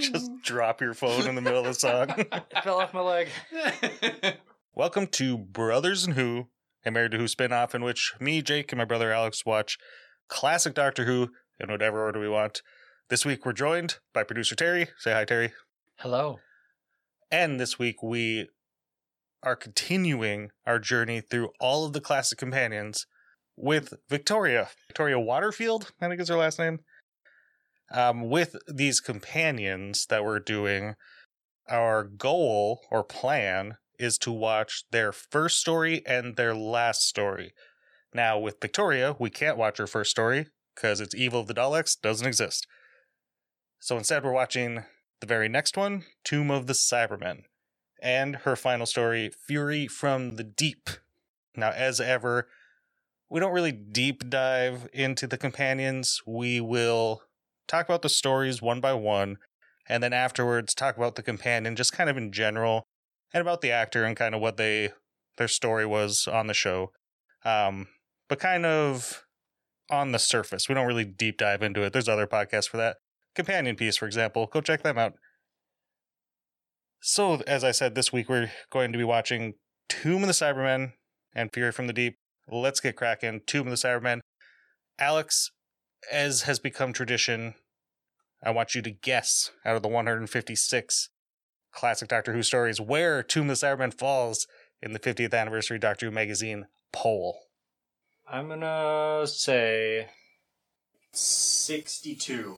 Just drop your phone in the middle of the song. It fell off my leg. Welcome to Brothers and Who, a Married to Who spinoff in which me, Jake, and my brother Alex watch classic Doctor Who in whatever order we want. This week we're joined by producer Terry. Say hi, Terry. Hello. And this week we are continuing our journey through all of the classic companions with Victoria. Victoria Waterfield, I think is her last name. Um, with these companions that we're doing, our goal or plan is to watch their first story and their last story. Now, with Victoria, we can't watch her first story because it's Evil of the Daleks doesn't exist. So instead, we're watching the very next one, Tomb of the Cybermen, and her final story, Fury from the Deep. Now, as ever, we don't really deep dive into the companions. We will talk about the stories one by one, and then afterwards talk about the companion just kind of in general, and about the actor and kind of what they their story was on the show. Um, but kind of on the surface. We don't really deep dive into it. There's other podcasts for that. Companion piece, for example. Go check them out. So, as I said, this week we're going to be watching Tomb of the Cybermen and Fury from the Deep. Let's get cracking. Tomb of the Cybermen. Alex, as has become tradition, I want you to guess out of the 156 classic Doctor Who stories where Tomb of the Cybermen falls in the 50th anniversary Doctor Who magazine poll. I'm gonna say 62.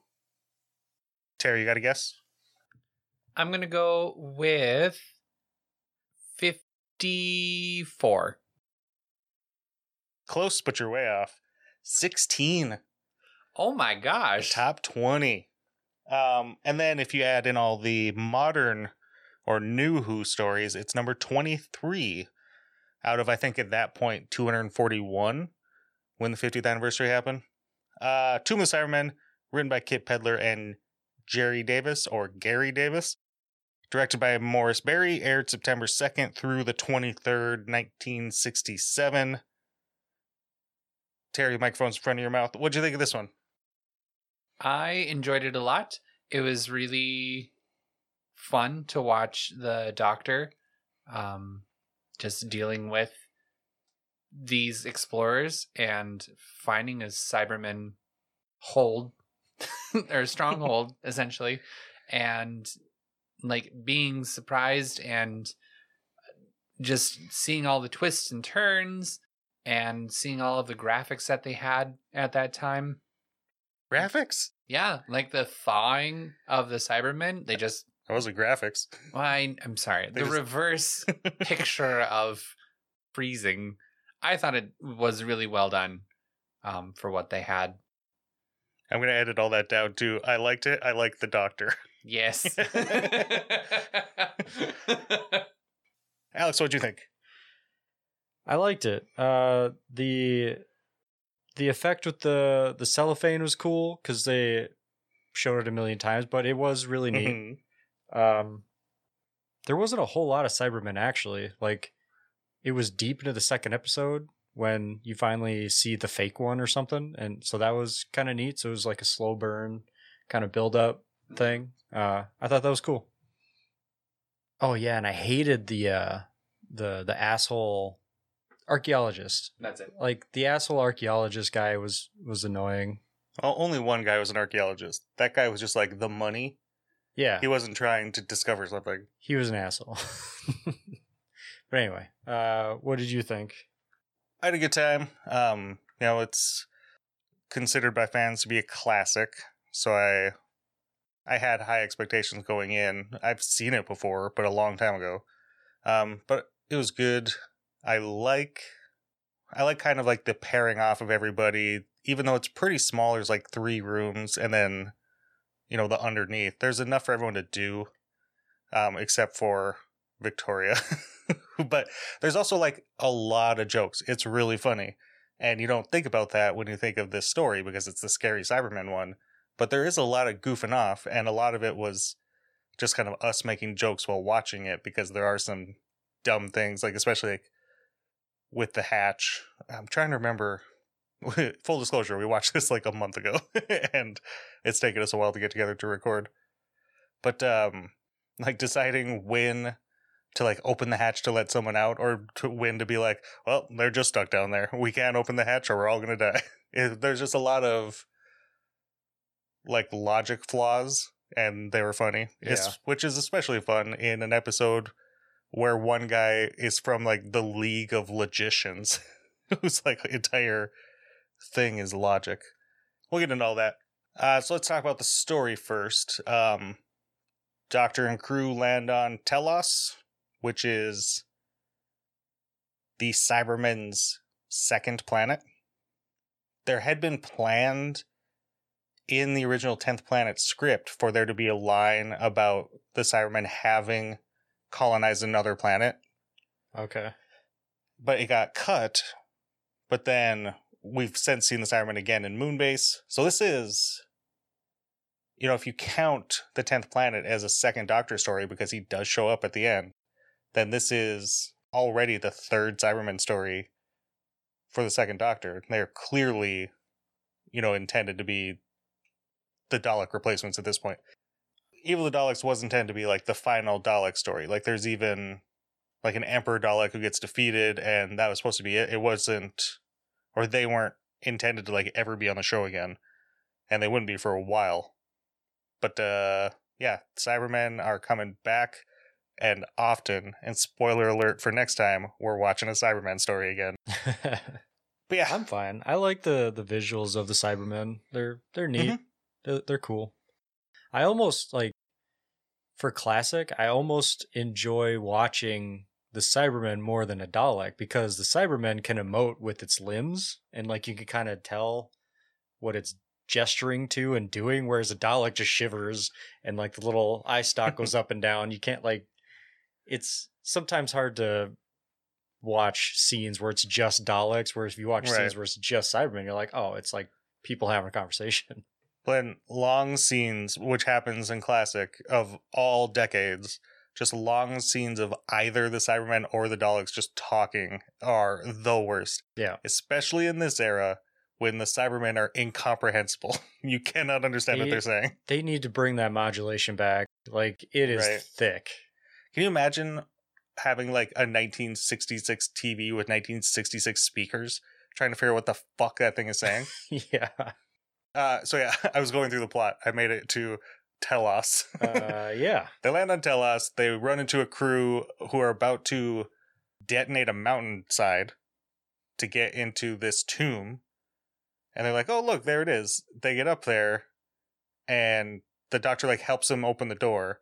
Terry, you got a guess? I'm gonna go with fifty-four. Close, but you're way off. 16. Oh my gosh! top 20. Um, and then if you add in all the modern or new Who stories, it's number 23 out of, I think, at that point, 241 when the 50th anniversary happened. Uh, Tomb of the Cybermen, written by Kit Pedler and Gerry Davis or Gary Davis. Directed by Morris Barry, aired September 2nd through the 23rd, 1967. Terry, microphone's in front of your mouth. What'd you think of this one? I enjoyed it a lot. It was really fun to watch the doctor um, just dealing with these explorers and finding a Cyberman hold or stronghold, essentially, and like being surprised and just seeing all the twists and turns and seeing all of the graphics that they had at that time. Graphics? Yeah, like the thawing of the Cybermen. They just, That wasn't graphics. well, I, I'm sorry, They the just- reverse picture of freezing. I thought it was really well done um, for what they had. I'm gonna edit all that down too. I liked it. I liked the doctor. Yes. Alex, what'd you think? I liked it. Uh, the the effect with the the cellophane was cool because they showed it a million times, but it was really neat. Um, there wasn't a whole lot of Cybermen actually. Like, it was deep into the second episode when you finally see the fake one or something, and so that was kind of neat. So it was like a slow burn kind of build up thing. Uh, I thought that was cool. Oh yeah, and I hated the uh, the the asshole archaeologist. That's it. Like the asshole archaeologist guy was was annoying. O- only one guy was an archaeologist. That guy was just like the money. Yeah, He wasn't trying to discover something. he was an asshole. but anyway, uh, what did you think? I had a good time. Um, you know, it's considered by fans to be a classic, so I I had high expectations going in. I've seen it before, but a long time ago. Um, but it was good. I like I like kind of like the pairing off of everybody, even though it's pretty small. There's like three rooms, and then you know the underneath. There's enough for everyone to do, um, except for Victoria, but there's also like a lot of jokes. It's really funny. And you don't think about that when you think of this story because it's the scary Cyberman one. But there is a lot of goofing off, and a lot of it was just kind of us making jokes while watching it because there are some dumb things, like especially like with the hatch. I'm trying to remember. Full disclosure, we watched this like a month ago, and it's taken us a while to get together to record. But um, like deciding when to like open the hatch to let someone out, or to when to be like, well, they're just stuck down there. We can't open the hatch, or we're all gonna die. There's just a lot of like logic flaws, and they were funny. It's- Yeah. which is especially fun in an episode where one guy is from like the League of Logicians, whose like entire thing is logic. We'll get into all that. Uh, so let's talk about the story first. Um, Doctor and crew land on Telos, which is the Cybermen's second planet. There had been planned in the original 10th planet script for there to be a line about the Cybermen having colonized another planet, Okay. but it got cut. But then we've since seen the Cybermen again in Moonbase. So this is, you know, if you count the 10th planet as a second Doctor story because he does show up at the end, then this is already the third Cyberman story for the second Doctor. They're clearly, you know, intended to be the Dalek replacements at this point. Evil of the Daleks was intended to be like the final Dalek story. Like there's even like an Emperor Dalek who gets defeated, and that was supposed to be it. It wasn't, or they weren't intended to like ever be on the show again, and they wouldn't be for a while. But uh yeah, Cybermen are coming back and often. And spoiler alert for next time, we're watching a Cyberman story again. But yeah, I'm fine. I like the the visuals of the Cybermen. They're they're neat. Mhm. They're, they're cool. I almost like for classic. I almost enjoy watching the Cybermen more than a Dalek because the Cybermen can emote with its limbs and like you can kind of tell what it's gesturing to and doing, whereas a Dalek just shivers and like the little eye stalk goes up and down. You can't like. It's sometimes hard to watch scenes where it's just Daleks, whereas if you watch Right. scenes where it's just Cybermen, you're like, oh, it's like people having a conversation. when long scenes, which happens in classic of all decades, just long scenes of either the Cybermen or the Daleks just talking are the worst. Yeah. Especially in this era when the Cybermen are incomprehensible. You cannot understand what They- they're saying. They need to bring that modulation back. Like it is Right. thick. Can you imagine having like a 1966 TV with 1966 speakers trying to figure out what the fuck that thing is saying? yeah. uh, so yeah, I was going through the plot. I made it to Telos. Uh, yeah. They land on Telos. They run into a crew who are about to detonate a mountainside to get into this tomb. And they're like, "Oh, look, there it is." They get up there, and the doctor like helps him open the door,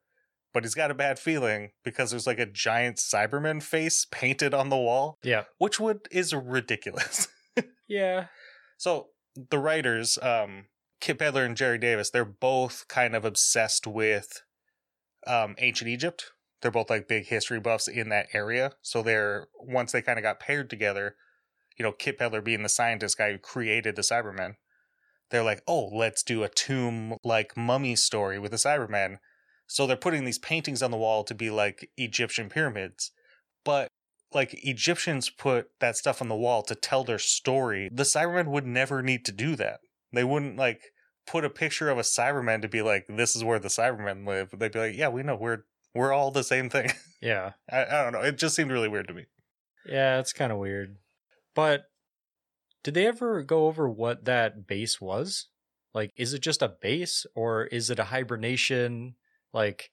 but he's got a bad feeling because there's like a giant Cyberman face painted on the wall, Yeah. which would is ridiculous. Yeah. So the writers, um, Kit Pedler and Gerry Davis, they're both kind of obsessed with um, ancient Egypt. They're both like big history buffs in that area. So they're once they kind of got paired together, you know, Kip Pedler being the scientist guy who created the Cybermen, they're like, oh, let's do a tomb like mummy story with the Cybermen. So they're putting these paintings on the wall to be like Egyptian pyramids. But like Egyptians put that stuff on the wall to tell their story. The Cybermen would never need to do that. They wouldn't like put a picture of a Cyberman to be like, this is where the Cybermen live. They'd be like, yeah, we know we're we're all the same thing. Yeah. I, I don't know. It just seemed really weird to me. Yeah, it's kind of weird. But did they ever go over what that base was? Like, is it just a base or is it a hibernation, like,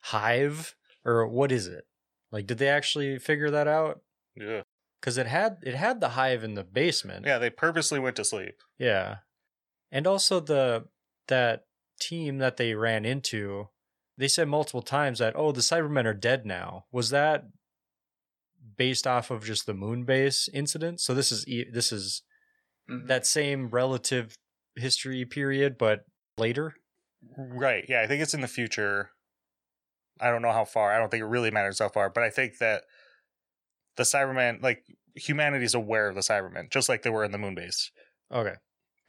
hive? Or what is it? Like, did they actually figure that out? Yeah. Because it had it had the hive in the basement. Yeah, they purposely went to sleep. Yeah. And also the that team that they ran into, they said multiple times that oh the Cybermen are dead now. Was that based off of just the moon base incident? So this is this is Mhm. that same relative history period but later? Right. Yeah, I think it's in the future. I don't know how far. I don't think it really matters how far, but I think that the Cybermen, like humanity's aware of the Cybermen, just like they were in the moon base, Okay.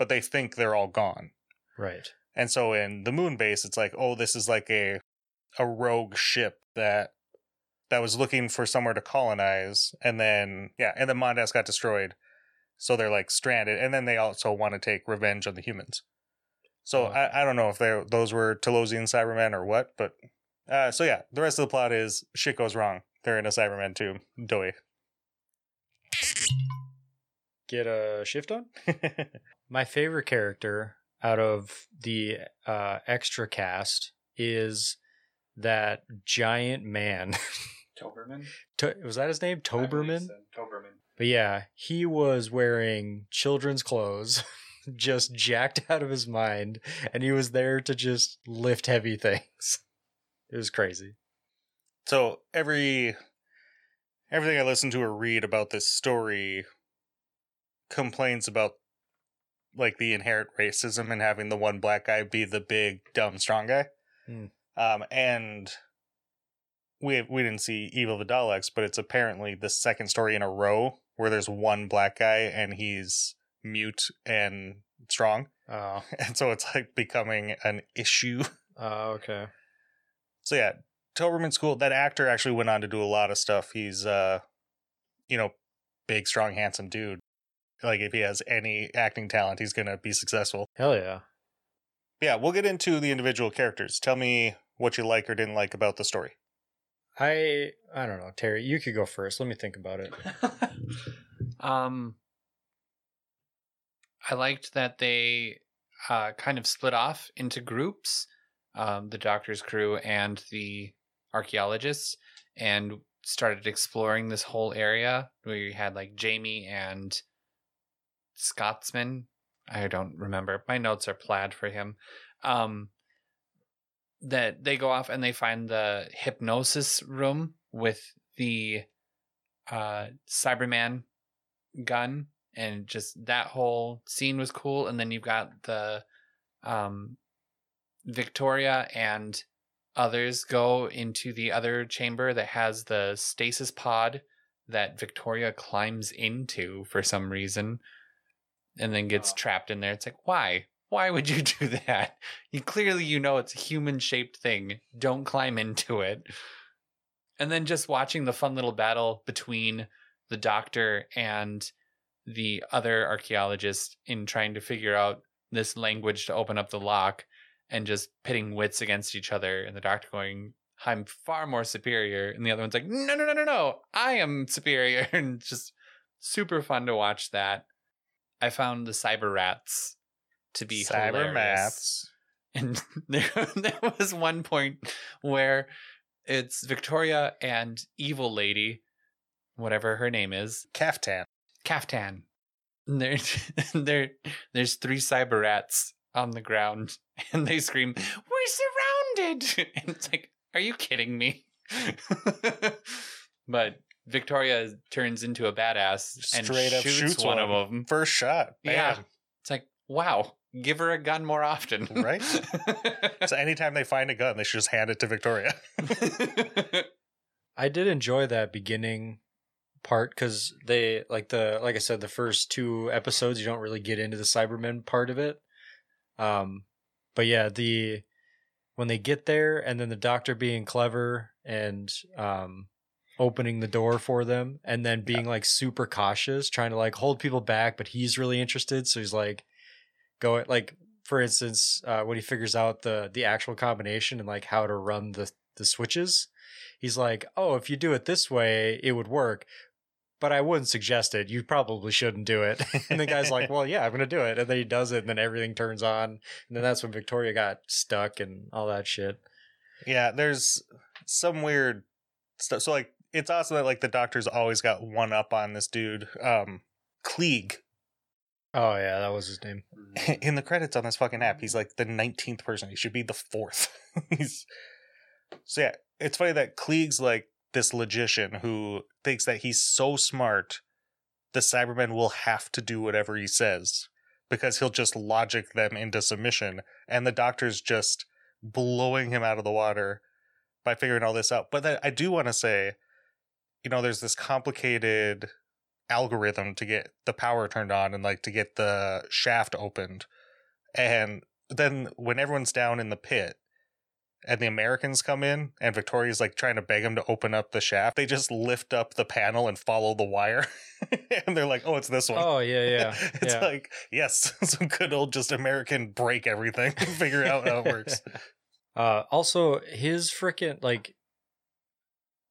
But they think they're all gone. Right. And so in the moon base, it's like, oh, this is like a a rogue ship that that was looking for somewhere to colonize, and then yeah, and then Mondas got destroyed, so they're like stranded, and then they also want to take revenge on the humans. So Oh. I, I don't know if they those were Telosian Cybermen or what, but uh, so yeah, the rest of the plot is shit goes wrong. They're in a Cybermen too, Doi. Get a shift on? My favorite character out of the uh, extra cast is that giant man. Toberman. To- was that his name? Toberman? Toberman. But yeah, he was wearing children's clothes, just jacked out of his mind, and he was there to just lift heavy things. It was crazy. so every everything I listen to or read about this story complains about like the inherent racism and having the one black guy be the big dumb strong guy. Hmm. Um, and we we didn't see Evil the Daleks, but it's apparently the second story in a row where there's one black guy and he's mute and strong, Oh, and so it's like becoming an issue. uh, okay. So yeah, Toberman's cool. That actor actually went on to do a lot of stuff. He's uh you know, big, strong, handsome dude. Like if he has any acting talent, he's gonna be successful. Hell yeah. Yeah, we'll get into the individual characters. Tell me what you like or didn't like about the story. I I don't know, Terry. You could go first. Let me think about it. um, I liked that they uh, kind of split off into groups, um, the doctor's crew and the archaeologists, and started exploring this whole area where you had like Jamie and Scotsman. I don't remember. My notes are plaid for him. Um, that they go off and they find the hypnosis room with the uh Cyberman gun and just that whole scene was cool and then you've got the um Victoria and others go into the other chamber that has the stasis pod that Victoria climbs into for some reason and then gets Oh. trapped in there. It's like why? Why would you do that? You clearly you know it's a human shaped thing. Don't climb into it. And then just watching the fun little battle between the doctor and the other archaeologist in trying to figure out this language to open up the lock and just pitting wits against each other and the doctor going i'm far more superior. And the other one's like no no no no no. I am superior. And just super fun to watch that i found the cyber rats to be Cyber maths. And there, there was one point where it's Victoria and Evil Lady, whatever her name is, Caftan. Kaftan. And there, there, there's three cyber rats on the ground, and they scream, "We're surrounded!" And it's like, are you kidding me? but Victoria turns into a badass and Straight up shoots, shoots one one of them. First shot. Yeah. It's like, wow, give her a gun more often, Right? So anytime they find a gun, they should just hand it to Victoria. I did enjoy that beginning part because they like the like I said the first two episodes you don't really get into the Cybermen part of it. Um, but yeah, the when they get there and then the doctor being clever and um opening the door for them and then being like super cautious, trying to like hold people back, but he's really interested, so he's like going like for instance uh, when he figures out the the actual combination and like how to run the the switches he's like, "Oh, if you do it this way, it would work." But I wouldn't suggest it. You probably shouldn't do it. and the guy's like, "Well, yeah, I'm gonna do it." And then he does it, and then everything turns on. And then that's when Victoria got stuck and all that shit. Yeah, there's some weird stuff. So like, it's awesome that like the doctor's always got one up on this dude, um, Klieg. Oh yeah, that was his name. In the credits on this fucking app, he's like the nineteenth person. He should be the fourth. he's so yeah. It's funny that Klieg's like this logician who thinks that he's so smart, the Cybermen will have to do whatever he says because he'll just logic them into submission, and the doctor's just blowing him out of the water by figuring all this out. But I do want to say, you know, there's this complicated algorithm to get the power turned on and like to get the shaft opened. And then when everyone's down in the pit and the Americans come in and Victoria's like trying to beg them to open up the shaft, they just lift up the panel and follow the wire. and they're like, oh, it's this one. Oh yeah, yeah. it's yeah. like, yes, some good old just American break everything, figure out how it works. Uh, also, his freaking like,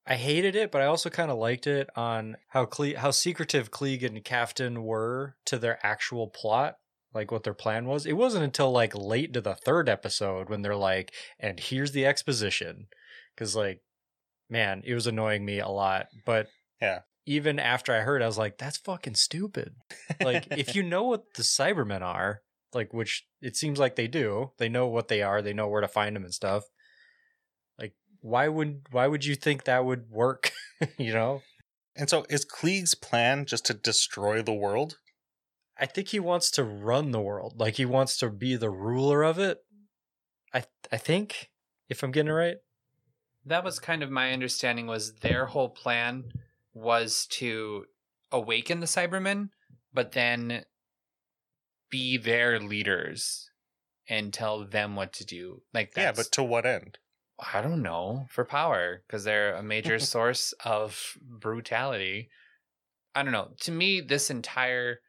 I hated it, but I also kind of liked it on how Cle- how secretive Klieg and Kaftan were to their actual plot, like what their plan was. It wasn't until like late to the third episode when they're like, "And here's the exposition," because like, man, it was annoying me a lot. But Yeah. even after I heard, I was like, "That's fucking stupid." like if you know what the cybermen are like which it seems like they do they know what they are they know where to find them and stuff why would why would you think that would work you know? And so is Klieg's plan just to destroy the world? i think he wants to run the world. Like he wants to be the ruler of it. I i think if i'm getting it right. That was kind of my understanding was their whole plan was to awaken the cybermen but then be their leaders and tell them what to do. Like Yeah, but to what end? I don't know for power because they're a major source of brutality. I don't know to me this entire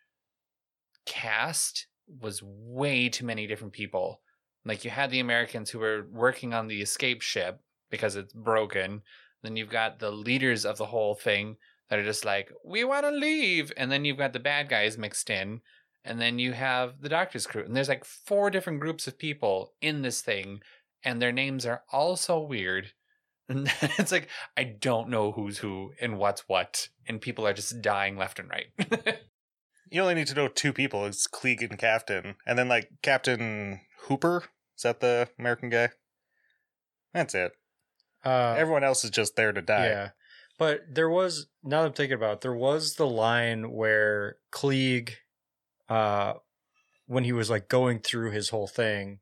cast was way too many different people. Like you had the americans who were working on the escape ship because it's broken then you've got the leaders of the whole thing that are just like we want to leave! And then you've got the bad guys mixed in and then you have the doctor's crew and there's like four different groups of people in this thing and their names are all so weird and it's like i don't know who's who and what's what and people are just dying left and right You only need to know two people. It's Klieg and Kaftan. And then like Captain Hopper. Is that the American guy? That's it. uh Everyone else is just there to die. Yeah. But there was now that I'm thinking about it, there was the line where Klieg uh when he was like going through his whole thing,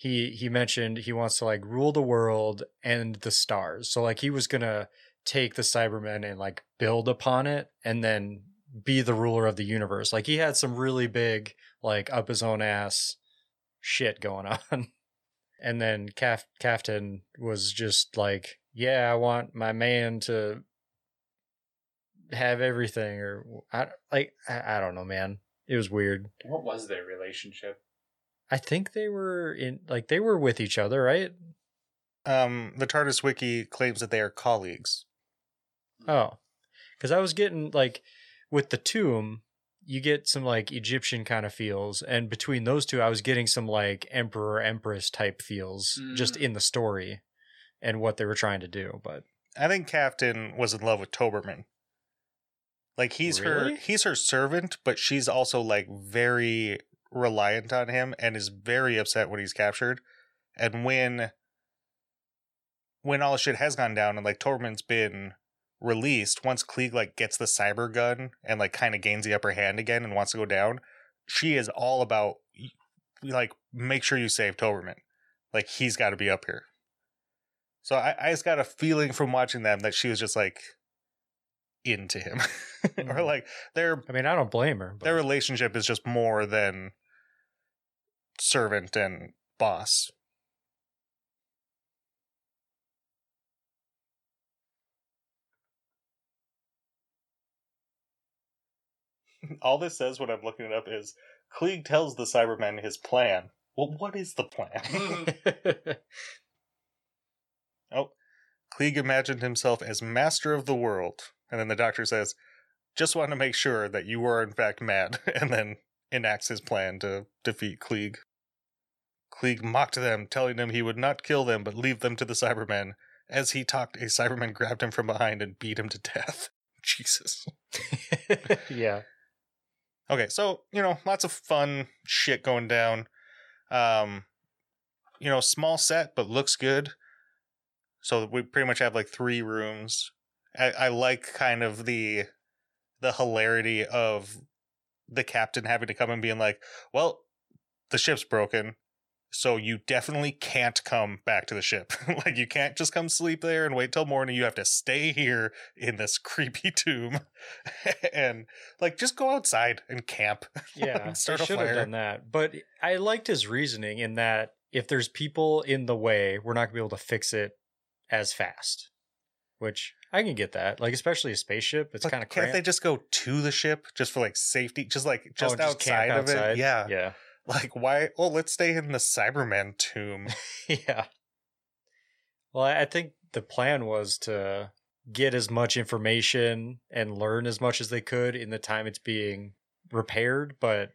he he mentioned he wants to like rule the world and the stars. So like he was gonna take the Cybermen and like build upon it and then be the ruler of the universe. Like he had some really big, like up his own ass shit going on. And then Caf- Kaftan was just like, "Yeah, I want my man to have everything," or I like I, I don't know, man. It was weird. what was their relationship I think they were in like they were with each other, right? Um, the TARDIS wiki claims that they are colleagues. Oh, because I was getting like with the tomb, you get some like Egyptian kind of feels, and between those two, I was getting some like emperor empress type feels just Mm. in the story and what they were trying to do. But I think Kaftan was in love with Toberman. Like he's her he's her servant, but she's also like very reliant on him and is very upset when he's captured. And when when all shit has gone down and like Toberman's been released, once Klieg like gets the cyber gun and like kind of gains the upper hand again and wants to go down, she is all about like make sure you save Toberman. Like he's got to be up here. So I, I just got a feeling from watching them that she was just like into him, or Mhm. like their I mean, I don't blame her. But their relationship is just more than servant and boss. All this says when I'm looking it up is Klieg tells the Cybermen his plan. Well, what is the plan? oh, Klieg imagined himself as master of the world. And then the doctor says, just want to make sure that you were in fact mad, and then enacts his plan to defeat Klieg. Klieg mocked them, telling them he would not kill them but leave them to the Cybermen. As he talked, a Cyberman grabbed him from behind and beat him to death. Jesus. yeah. Okay, so you know, lots of fun shit going down. Um, you know, small set but looks good. So we pretty much have like three rooms. I, I like kind of the the hilarity of the captain having to come and being like, "Well, the ship's broken. So you definitely can't come back to the ship. like you can't just come sleep there and wait till morning. You have to stay here in this creepy tomb and like just go outside and camp. Yeah, Start they a should have done that. But I liked his reasoning in that if there's people in the way, we're not gonna be able to fix it as fast. Which I can get that. Like especially a spaceship, it's kind of can't they just go to the ship just for like safety? Just like Oh, just, camp outside of it? Yeah. Yeah. Like why? Well, let's stay in the Cyberman tomb. yeah. Well, I think the plan was to get as much information and learn as much as they could in the time it's being repaired, but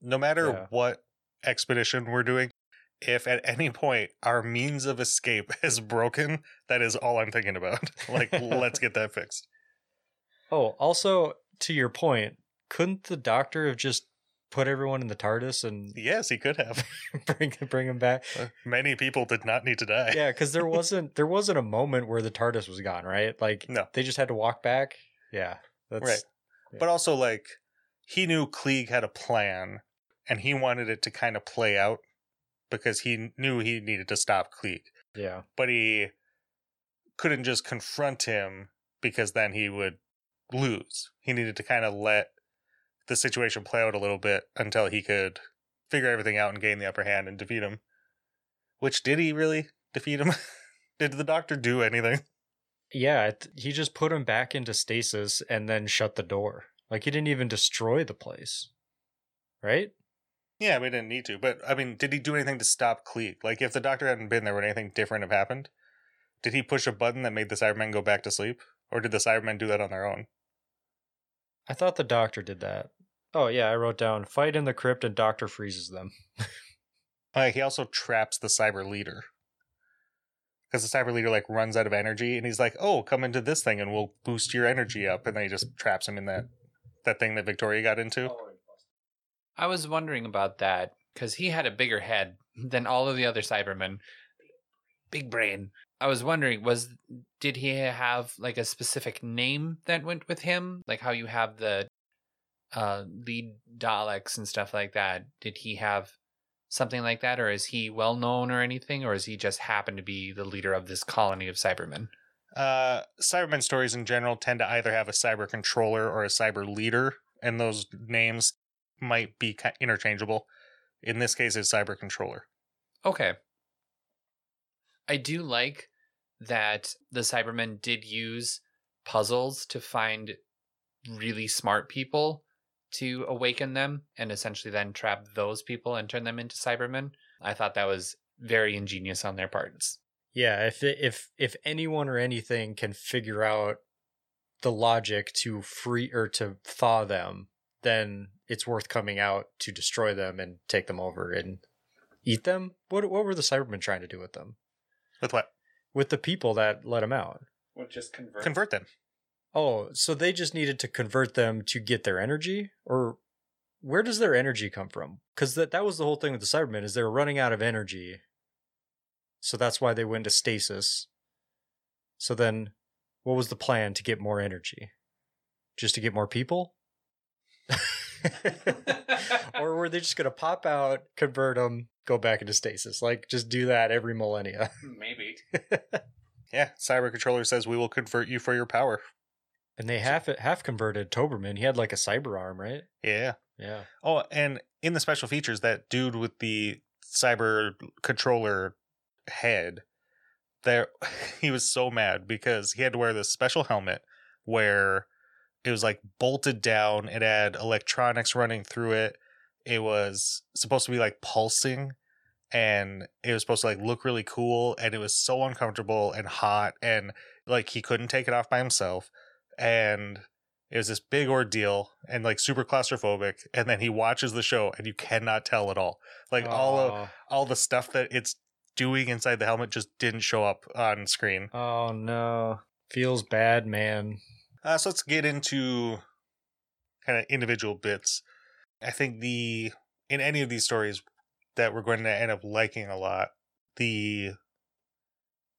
no matter Yeah. what expedition we're doing, if at any point our means of escape is broken, that is all I'm thinking about. like, let's get that fixed. oh, also to your point, couldn't the doctor have just put everyone in the TARDIS and Yes, he could have. bring bring them back? Uh, many people did not need to die. Yeah, because there wasn't there wasn't a moment where the TARDIS was gone, right? Like No. they just had to walk back. Yeah, that's Right. But also, like, he knew Klieg had a plan and he wanted it to kind of play out because he knew he needed to stop Klieg. yeah, But he couldn't just confront him because then he would lose. He needed to kind of let the situation play out a little bit until he could figure everything out and gain the upper hand and defeat him. Which did he really defeat him? did the doctor do anything? yeah. It, he just put him back into stasis and then shut the door. Like he didn't even destroy the place, right? Yeah, we didn't need to. But I mean, did he do anything to stop Klieg? Like, if the doctor hadn't been there, would anything different have happened? Did he push a button that made the Cybermen go back to sleep? Or did the Cybermen do that on their own? I thought the doctor did that. Oh yeah, I wrote down fight in the crypt and doctor freezes them. Like, he also traps the cyber leader. Because the cyber leader, like, runs out of energy, and he's like, oh, come into this thing and we'll boost your energy up. And then he just traps him in that, that thing that Victoria got into. I was wondering about that because he had a bigger head than all of the other Cybermen. Big brain. I was wondering, was did he have like a specific name that went with him, like how you have the uh, lead Daleks and stuff like that? Did he have something like that, or is he well known or anything, or is he just happen to be the leader of this colony of Cybermen? Uh, Cybermen stories in general tend to either have a cyber controller or a cyber leader, and those names might be interchangeable. In this case, it's cyber controller. Okay. I do like that the Cybermen did use puzzles to find really smart people to awaken them and essentially then trap those people and turn them into Cybermen. I thought that was very ingenious on their parts. Yeah, if if if anyone or anything can figure out the logic to free or to thaw them, then it's worth coming out to destroy them and take them over and eat them. What what were the Cybermen trying to do with them? With what? With the people that let them out? Well, just convert. Convert them. Oh, so they just needed to convert them to get their energy, or where does their energy come from? Because that that was the whole thing with the Cybermen is they were running out of energy, so that's why they went to stasis. So then, what was the plan to get more energy? Just to get more people? or were they just gonna pop out, convert them, go back into stasis? Like just do that every millennia. Maybe. Yeah, cyber controller says we will convert you for your power. And they half uh, half converted Toberman. He had like a cyber arm, right? Yeah. Yeah. Oh, and in the special features, that dude with the cyber controller head, there, he was so mad because he had to wear this special helmet where it was like bolted down. It had electronics running through it. It was supposed to be like pulsing, and it was supposed to like look really cool. And it was so uncomfortable and hot, and like he couldn't take it off by himself. And it was this big ordeal and like super claustrophobic and then he watches the show and you cannot tell at all. Like all of all the stuff that it's doing inside the helmet just didn't show up on screen. Oh no. Feels bad, man. uh, so let's get into kind of individual bits. I think the in any of these stories that we're going to end up liking a lot the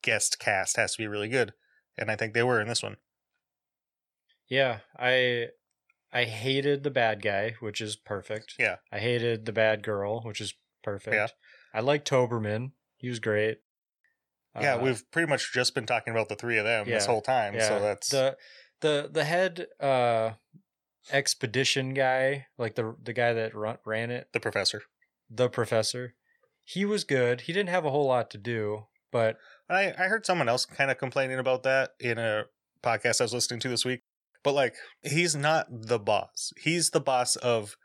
guest cast has to be really good and i think they were in this one Yeah, I I hated the bad guy, which is perfect. Yeah. I hated the bad girl, which is perfect. Yeah. I like Toberman. He was great. yeah, Uh, we've pretty much just been talking about the three of them this whole time. Yeah. So that's the the the head uh expedition guy, like the the guy that run, ran it, the professor. the professor. He was good. He didn't have a whole lot to do, but I, I heard someone else kind of complaining about that in a podcast I was listening to this week. But like, he's not the boss. He's the boss of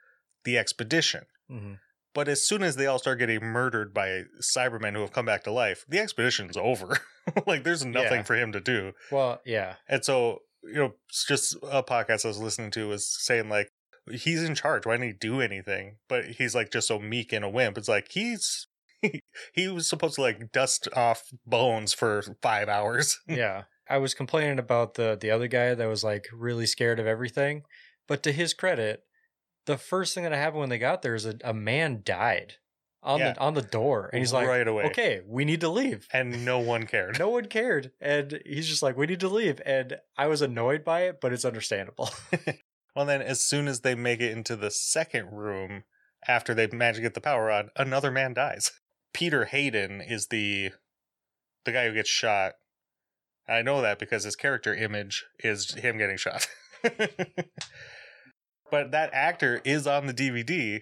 the expedition. mhm. But as soon as they all start getting murdered by Cybermen who have come back to life, the expedition's over. like, there's nothing Yeah. for him to do. well, yeah, And so, you know, it's just a podcast I was listening to was saying like he's in charge. Why didn't he do anything? But he's like just so meek and a wimp. It's like he's he, was supposed to like dust off bones for five hours. yeah. I was complaining about the the other guy that was like really scared of everything, but to his credit, the first thing that happened when they got there is a, a man died on Yeah. the on the door, and he's like, right away. "Okay, we need to leave." And no one cared. No one cared, and he's just like, "We need to leave," and I was annoyed by it, but it's understandable. Well, then as soon as they make it into the second room after they manage to get the power on, another man dies. Peter Hayden is the the guy who gets shot. I know that because his character image is him getting shot. but that actor is on the DVD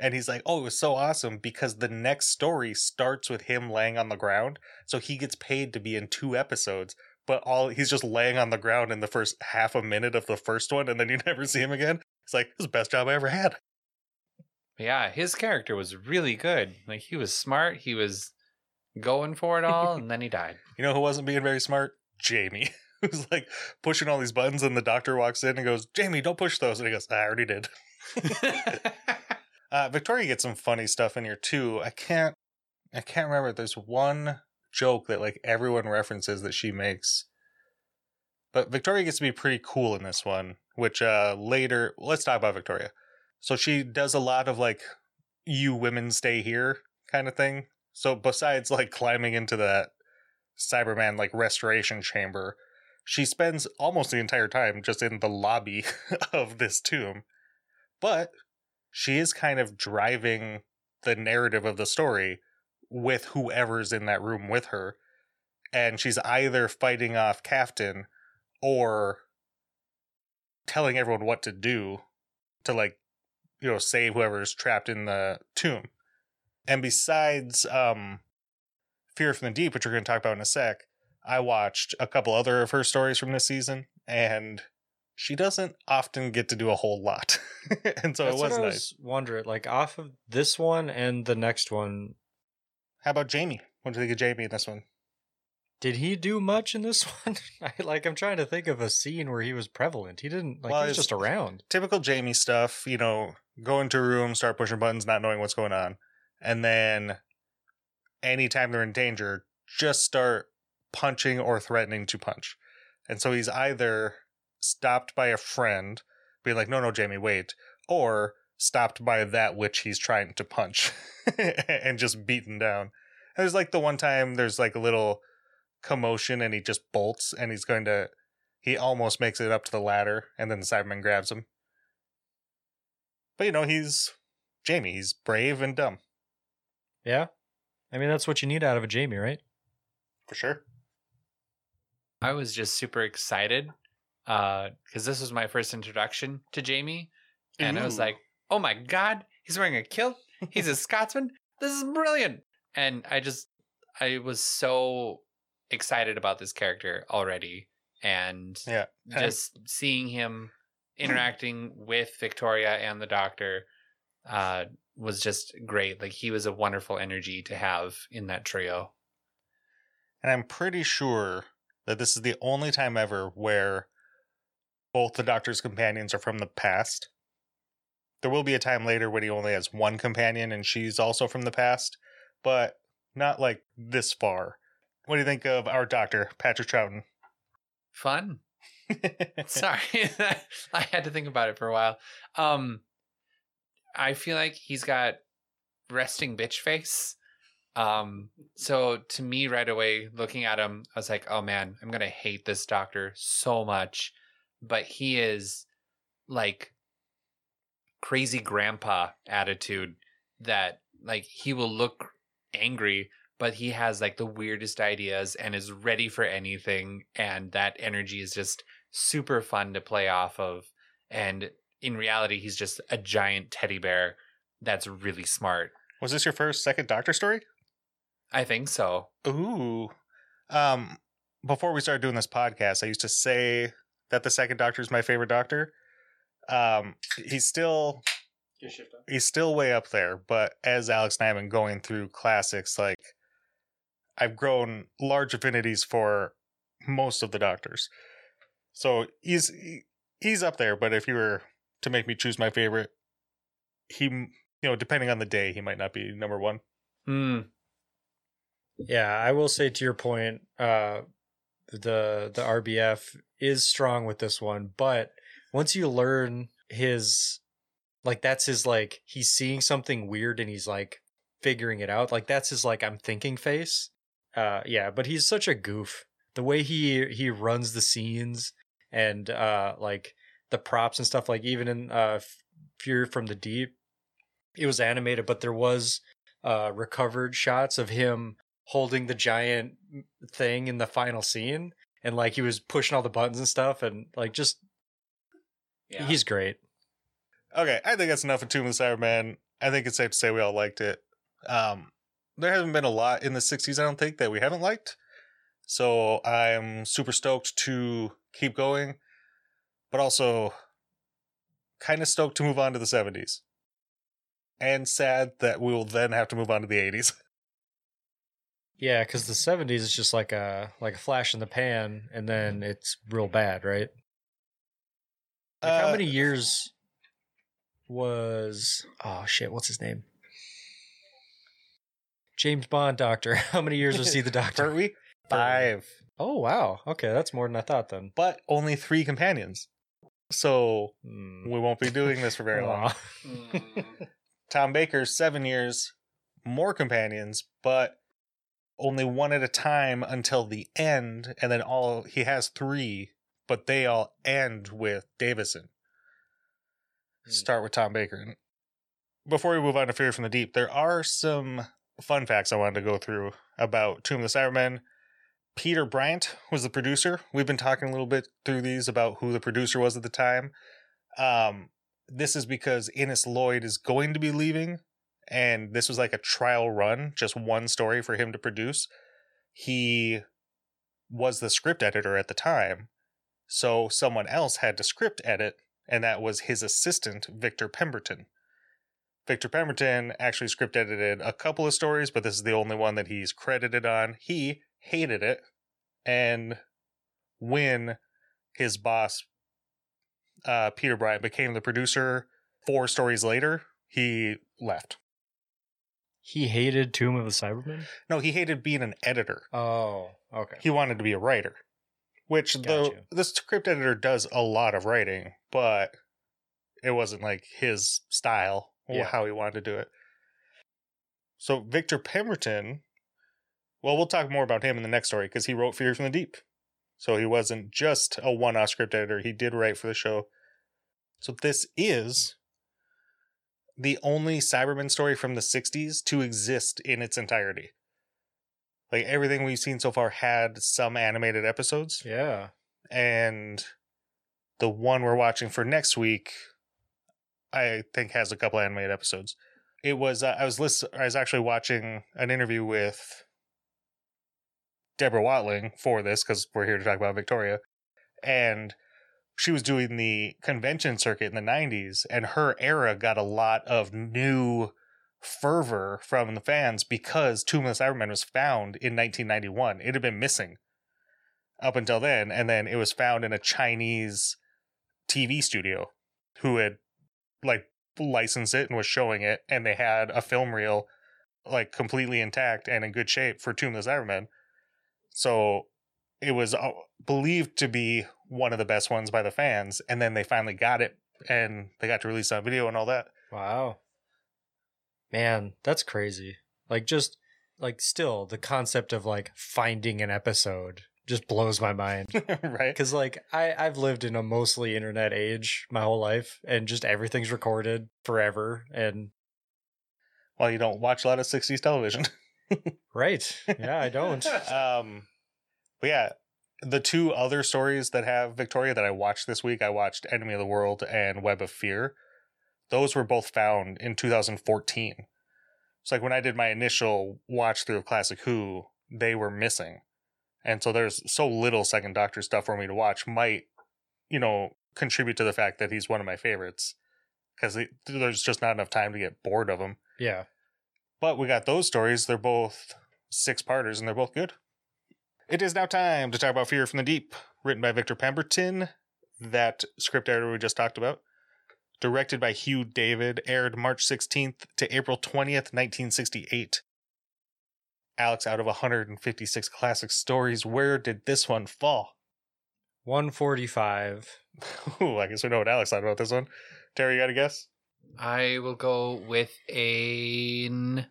and he's like, "Oh, it was so awesome because the next story starts with him laying on the ground, so he gets paid to be in two episodes." But all he's just laying on the ground in the first half a minute of the first one, and then you never see him again. It's like this is the best job I ever had. Yeah, his character was really good. Like he was smart. He was going for it all, and then he died. You know who wasn't being very smart? Jamie. Who's like pushing all these buttons, and the doctor walks in and goes, "Jamie, don't push those." And he goes, "I already did." Uh, Victoria gets some funny stuff in here too. I can't, I can't remember. There's one joke that like everyone references that she makes, but Victoria gets to be pretty cool in this one. Which uh later, let's talk about Victoria. So she does a lot of like, "You women stay here" kind of thing. So besides like climbing into that Cyberman like restoration chamber, she spends almost the entire time just in the lobby of this tomb. But she is kind of driving the narrative of the story with whoever's in that room with her. And she's either fighting off Kaftan or telling everyone what to do to like, you know, save whoever's trapped in the tomb. And besides um Fury from the Deep, which we're going to talk about in a sec, I watched a couple other of her stories from this season, and she doesn't often get to do a whole lot. and so That's it what was I nice. was wondering. Like off of this one and the next one, How about Jamie? What do you think of Jamie in this one? did he do much in this one? I, like I'm trying to think of a scene where he was prevalent. He didn't. Like Well, he was just around. Typical Jamie stuff, you know, go into a room, start pushing buttons, not knowing what's going on. And then anytime they're in danger, just start punching or threatening to punch. And so he's either stopped by a friend, being like, no, no, Jamie, wait, or stopped by that which he's trying to punch and just beaten down. And there's like the one time there's like a little commotion and he just bolts and he's going to, he almost makes it up to the ladder and then the Cyberman grabs him. But you know, he's Jamie, he's brave and dumb. Yeah, I mean that's what you need out of a Jamie, right? For sure. I was just super excited because this was my first introduction to Jamie, and I was like, "Oh my god, he's wearing a kilt. He's a Scotsman. This is brilliant!" And I just, I was so excited about this character already, and Yeah. And- just seeing him interacting with Victoria and the Doctor uh, was just great. Like he was a wonderful energy to have in that trio. And I'm pretty sure that this is the only time ever where both the Doctor's companions are from the past. There will be a time later when he only has one companion and she's also from the past, but not like this far. What do you think of our Doctor, Patrick Troughton? Fun. Sorry, I had to think about it for a while. Um, I feel like he's got resting bitch face. Um, so to me, right away, looking at him, I was like, "Oh man, I'm gonna hate this doctor so much." But he is like crazy grandpa attitude that like he will look angry, but he has like the weirdest ideas and is ready for anything. And that energy is just super fun to play off of. And in reality, he's just a giant teddy bear that's really smart. Was this your first second Doctor story? I think so. Ooh. Um, before we started doing this podcast, I used to say that the second Doctor is my favorite Doctor. Um, he's still he's still way up there, but as Alex and I have been going through classics, like I've grown large affinities for most of the Doctors. So he's he's up there, but if you were to make me choose my favorite, he you know depending on the day, he might not be number one. Hmm. Yeah, I will say to your point, uh, the the RBF is strong with this one, but once you learn his like that's his like he's seeing something weird and he's like figuring it out. Like that's his like I'm thinking face. Uh yeah, but he's such a goof. The way he he runs the scenes and uh like the props and stuff like even in uh Fury from the Deep it was animated but there was uh recovered shots of him holding the giant thing in the final scene and like he was pushing all the buttons and stuff and like just Yeah. he's great Okay, I think that's enough of Tomb of the Cyberman. I think it's safe to say we all liked it. Um, there hasn't been a lot in the 60s, I don't think, that we haven't liked. So I'm super stoked to keep going, but also kind of stoked to move on to the 70s. And sad that we will then have to move on to the 80s. yeah because the 70s is just like a like a flash in the pan and then it's real bad right like how Uh, many years was oh shit what's his name james bond doctor how many years was he the doctor? Five. oh wow okay that's more than i thought then But only three companions. So Hmm. we won't be doing this for very long. Aw. Hmm. Tom Baker's seven years, more companions, but only one at a time until the end, and then all he has three, but they all end with Davison. Hmm. Start with Tom Baker. Before we move on to Fury from the Deep, there are some fun facts I wanted to go through about Tomb of the Cybermen. Peter Bryant was the producer. We've been talking a little bit through these about who the producer was at the time. Um, this is because Innes Lloyd is going to be leaving, and this was like a trial run, just one story for him to produce. He was the script editor at the time, so someone else had to script edit, and that was his assistant, Victor Pemberton. Victor Pemberton actually script edited a couple of stories, but this is the only one that he's credited on. He hated it, and when his boss uh, Peter Bryant became the producer four stories later, he left. he hated tomb of the cybermen No, he hated being an editor. oh okay He wanted to be a writer, which the Gotcha. the script editor does a lot of writing, but it wasn't like his style or Yeah. how he wanted to do it. So Victor Pemberton, well, we'll talk more about him in the next story because he wrote Fury from the Deep. So he wasn't just a one-off script editor; he did write for the show. So this is the only Cyberman story from the '60s to exist in its entirety. Like everything we've seen so far had some animated episodes, yeah and the one we're watching for next week, I think has a couple animated episodes. It was uh, I was listen, I was actually watching an interview with Deborah Watling for this because we're here to talk about Victoria, and she was doing the convention circuit in the '90s, and her era got a lot of new fervor from the fans because Tomb of the Cybermen was found in 1991. It had been missing up until then, and then it was found in a Chinese TV studio who had like licensed it and was showing it, and they had a film reel like completely intact and in good shape for Tomb of the Cybermen. So it was uh, believed to be one of the best ones by the fans, and then they finally got it, and they got to release on video and all that. Wow. Man, that's crazy. Like just like still the concept of like finding an episode just blows my mind. right? Cuz like I I've lived in a mostly internet age my whole life and just everything's recorded forever and Well, you don't watch a lot of 60s television. Right. Yeah, I don't. um, but yeah, the two other stories that have Victoria that I watched this week, I watched Enemy of the World and Web of Fear. Those were both found in 2014. It's like when I did my initial watch through of Classic Who, they were missing. And so there's so little Second Doctor stuff for me to watch, might, you know, contribute to the fact that he's one of my favorites. Because there's just not enough time to get bored of him. yeah. But we got those stories. They're both six parters and they're both good. It is now time to talk about Fury from the Deep, written by Victor Pemberton. That script editor we just talked about. Directed by Hugh David, aired March 16th to April 20th, 1968. Alex, out of 156 classic stories, where did this one fall? 145. Ooh, I guess we know what Alex thought about this one. Terry, you got a guess? I will go with an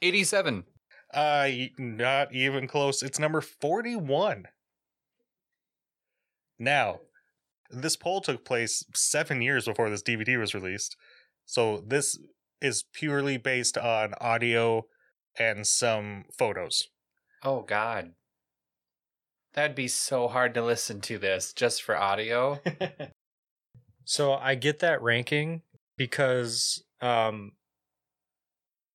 87. Uh, not even close. It's number 41. Now, this poll took place seven years before this DVD was released. So this is purely based on audio and some photos. Oh, God. That'd be so hard to listen to this just for audio. So I get that ranking because um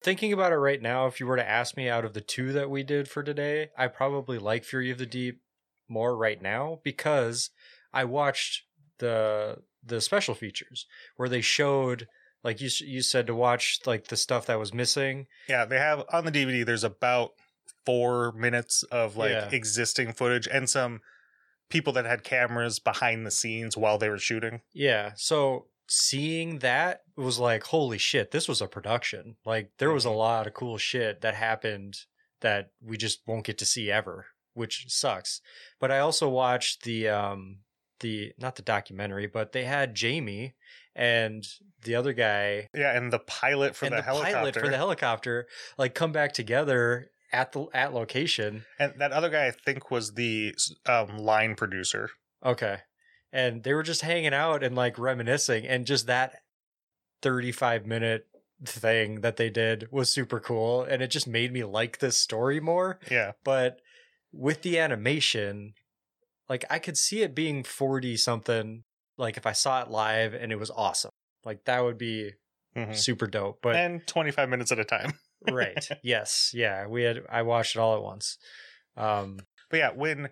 thinking about it right now, if you were to ask me out of the two that we did for today, I probably like Fury of the Deep more right now because I watched the the special features where they showed like you you said to watch like the stuff that was missing. Yeah, they have on the DVD, there's about four minutes of like Yeah. existing footage and some people that had cameras behind the scenes while they were shooting. Yeah, so seeing that was like holy shit, this was a production. Like there was a Mhm. lot of cool shit that happened that we just won't get to see ever, which sucks. But I also watched the um the not the documentary, but they had Jamie and the other guy Yeah, and the pilot for and the, the, helicopter. pilot for the helicopter like come back together at the at location. and that other guy, I think, was the um, line producer. Okay. And they were just hanging out and like reminiscing and just that 35 minute thing that they did was super cool and it just made me like this story more, Yeah, but with the animation like I could see it being 40 something like if I saw it live and it was awesome. Like that would be Mhm. super dope. But and 25 minutes at a time. right. Yes. Yeah, we had I watched it all at once. Um But yeah, when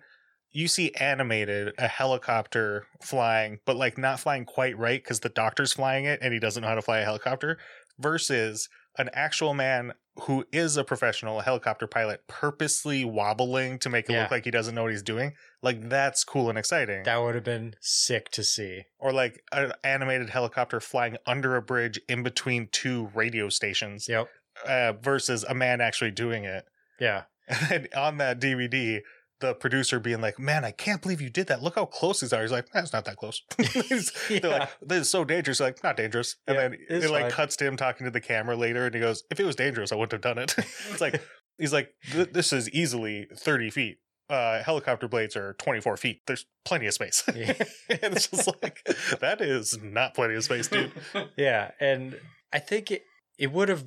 you see animated a helicopter flying, but like not flying quite right because the doctor's flying it and he doesn't know how to fly a helicopter, versus an actual man who is a professional helicopter pilot purposely wobbling to make it Yeah. look like he doesn't know what he's doing, like that's cool and exciting. that would have been sick to see. or like an animated helicopter flying under a bridge in between two radio stations Yep. uh, versus a man actually doing it. Yeah. And on that DVD, the producer being like, "Man, I can't believe you did that. Look how close these are." He's like, "That's not that close." He's- They're like, "This is so dangerous." Like, not dangerous. And Yeah, then it like cuts to him talking to the camera later, and he goes, "If it was dangerous, I wouldn't have done it." it's like he's like, "This is easily thirty feet." Uh, helicopter blades are 24 feet. There's plenty of space. Yeah. and it's just like, that is not plenty of space, dude. Yeah, and I think it it would have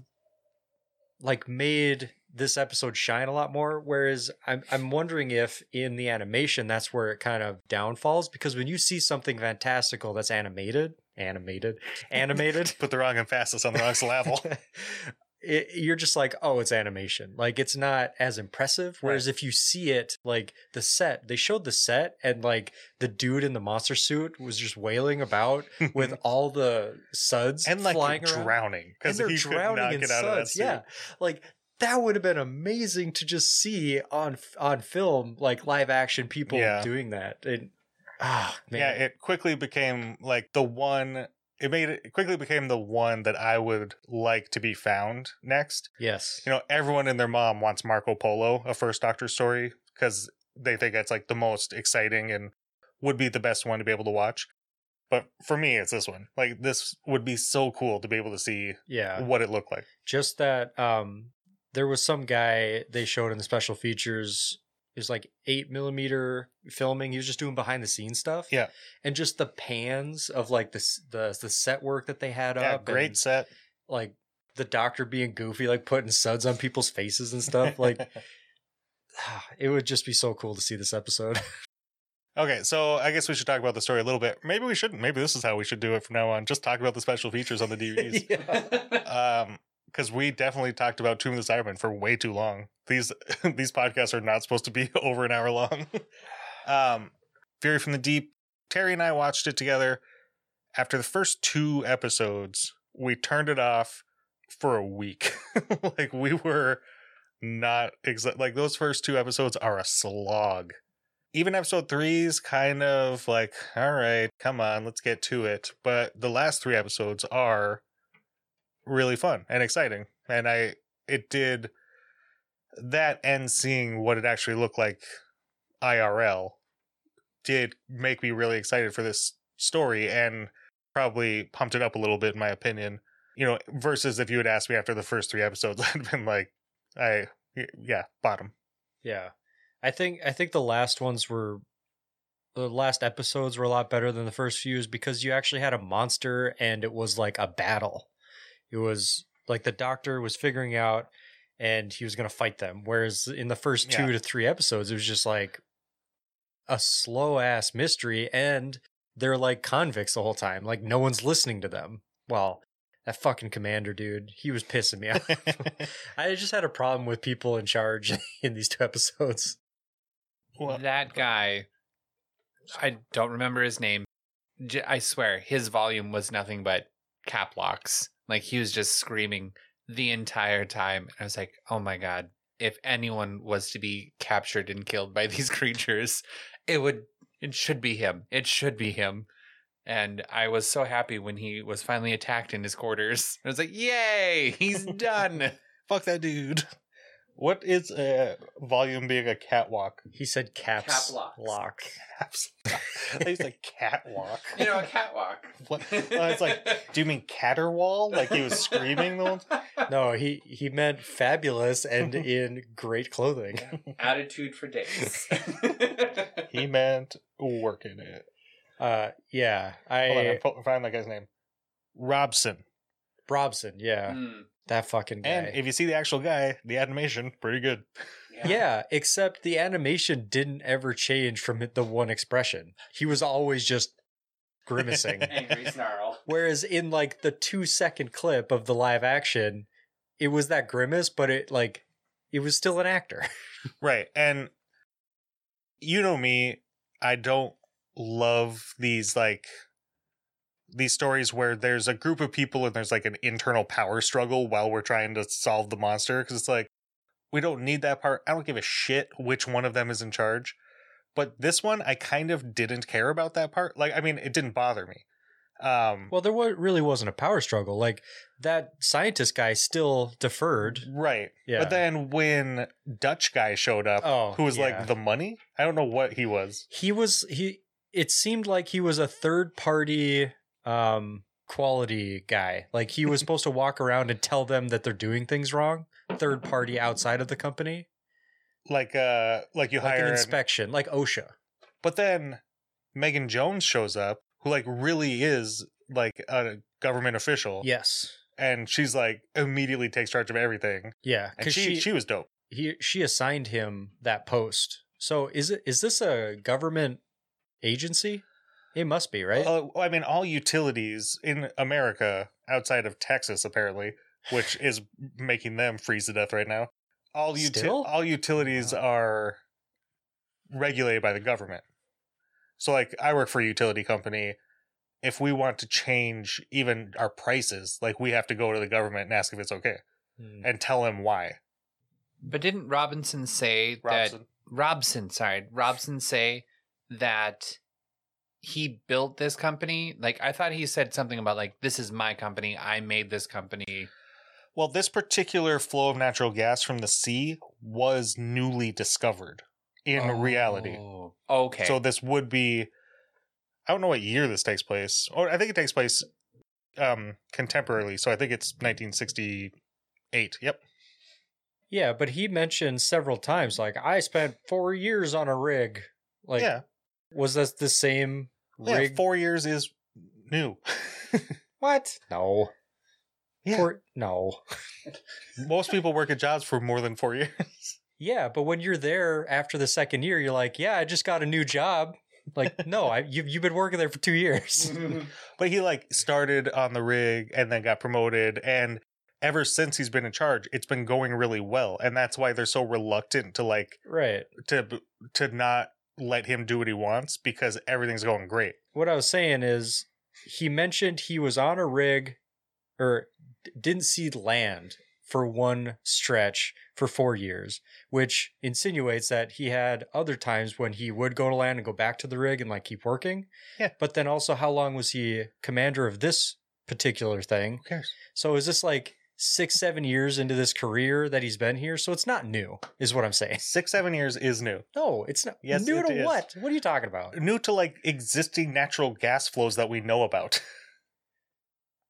like made this episode shine a lot more. Whereas I'm I'm wondering if in the animation that's where it kind of downfalls because when you see something fantastical that's animated, animated, animated, Put the wrong emphasis on the wrong syllable. it, you're just like, oh, it's animation. Like it's not as impressive. Whereas if you see it, like the set, they showed the set, and like the dude in the monster suit was just wailing about with all the suds and like flying drowning because they're could drowning not in get out of that suds. suit. Yeah, like that would have been amazing to just see on on film, like live action people Yeah. doing that. And ah, man, Yeah, it quickly became like the one. It made it, it quickly became the one that I would like to be found next. yes, You know, everyone and their mom wants Marco Polo, a First Doctor story, because they think it's like the most exciting and would be the best one to be able to watch. But for me, it's this one. Like this would be so cool to be able to see yeah. what it looked like. just that um there was some guy they showed in the special features it was like eight millimeter filming he was just doing behind the scenes stuff Yeah. and just the pans of like the the, the set work that they had Yeah, up great and, set. like the doctor being goofy, like putting suds on people's faces and stuff. Like it would just be so cool to see this episode. okay, so I guess we should talk about the story a little bit. Maybe we shouldn't. Maybe this is how we should do it from now on. Just talk about the special features on the DVDs. yeah. um because we definitely talked about Tomb of the Cybermen for way too long. These these podcasts are not supposed to be over an hour long. um, Fury from the Deep. Terry and I watched it together. After the first two episodes, we turned it off for a week. like we were not exa- like those first two episodes are a slog. Even episode three is kind of like, all right, come on, let's get to it. But the last three episodes are really fun and exciting. And I it did that and seeing what it actually looked like IRL did make me really excited for this story and probably pumped it up a little bit in my opinion. You know, versus if you had asked me after the first three episodes, I'd been like, I yeah, bottom. Yeah. I think I think the last ones were the last episodes were a lot better than the first few is because you actually had a monster and it was like a battle. It was like the doctor was figuring out and he was going to fight them whereas in the first 2 Yeah. to 3 episodes it was just like a slow ass mystery and they're like convicts the whole time. Like no one's listening to them. Well, that fucking commander dude, he was pissing me off. I just had a problem with people in charge in these two episodes. well, that guy, I don't remember his name. I swear, his volume was nothing but cap locks. Like he was just screaming the entire time. And I was like, oh my God, if anyone was to be captured and killed by these creatures, it would, it should be him. It should be him. And I was so happy when he was finally attacked in his quarters. I was like, yay, he's done. fuck that dude. What is a volume being a catwalk? He said caps Cap locks. lock. Caps. I used like catwalk. you know, a catwalk. What? Oh, it's like, do you mean caterwall? Like he was screaming the whole time? No, he he meant fabulous and in great clothing. attitude for days. He meant working it. Uh, yeah, Hold on, I'm I fo- find that guy's name. Robson. Robson, yeah, Mm, that fucking guy. And if you see the actual guy, the animation, pretty good. yeah. except the animation didn't ever change from the one expression. He was always just grimacing. Angry snarl. Whereas in like the two second clip of the live action, it was that grimace, but it like it was still an actor. Right. And you know me, I don't love these like these stories where there's a group of people and there's like an internal power struggle while we're trying to solve the monster because it's like we don't need that part. I don't give a shit which one of them is in charge. But this one I kind of didn't care about that part. Like I mean, it didn't bother me. Um Well, there really wasn't a power struggle. Like that scientist guy still deferred. right. Yeah. But then when Dutch guy showed up, Oh, who was yeah. like the money? I don't know what he was. he was he. It seemed like he was a third party um quality guy. Like he was supposed to walk around and tell them that they're doing things wrong. Third party outside of the company, Like uh like you like hire an an inspection, like OSHA. But then Megan Jones shows up, who like really is like a government official. Yes. And she's like immediately takes charge of everything. Yeah, And because she, she she was dope. he she assigned him that post. So is it is this a government agency? It must be, right? Uh, I mean, all utilities in America outside of Texas, apparently, which is making them freeze to death right now. All uti- all utilities Wow. are regulated by the government. So, like, I work for a utility company. If we want to change even our prices, like, we have to go to the government and ask if it's okay Hmm. and tell them why. But didn't Robinson say Robson. that Robson, sorry, Robson say that he built this company? Like I thought he said something about like this is my company, I made this company. Well, this particular flow of natural gas from the sea was newly discovered in reality. Oh, Okay. So this would be I don't know what year this takes place. Or I think it takes place um contemporarily. So I think it's 1968. Yep. Yeah, but he mentioned several times like I spent 4 years on a rig. Like yeah. Was that the same Yeah, rig? 4 years is new. what? No. Yeah. For, no. Most people work at jobs for more than four years. Yeah, but when you're there after the second year, you're like, yeah, I just got a new job. Like, no, I you you've been working there for two years. but he like started on the rig and then got promoted and ever since he's been in charge it's been going really well and that's why they're so reluctant to like right. to to not let him do what he wants because everything's going great What I was saying is, he mentioned he was on a rig, or didn't see land for one stretch for four years, which insinuates that he had other times when he would go to land and go back to the rig and like keep working. Yeah. But then also, how long was he commander of this particular thing? So is this like six, seven years into this career that he's been here? So it's not new, is what I'm saying. six seven years is new No, it's not. Yes, new it to is. what? What are you talking about? new to like existing natural gas flows that we know about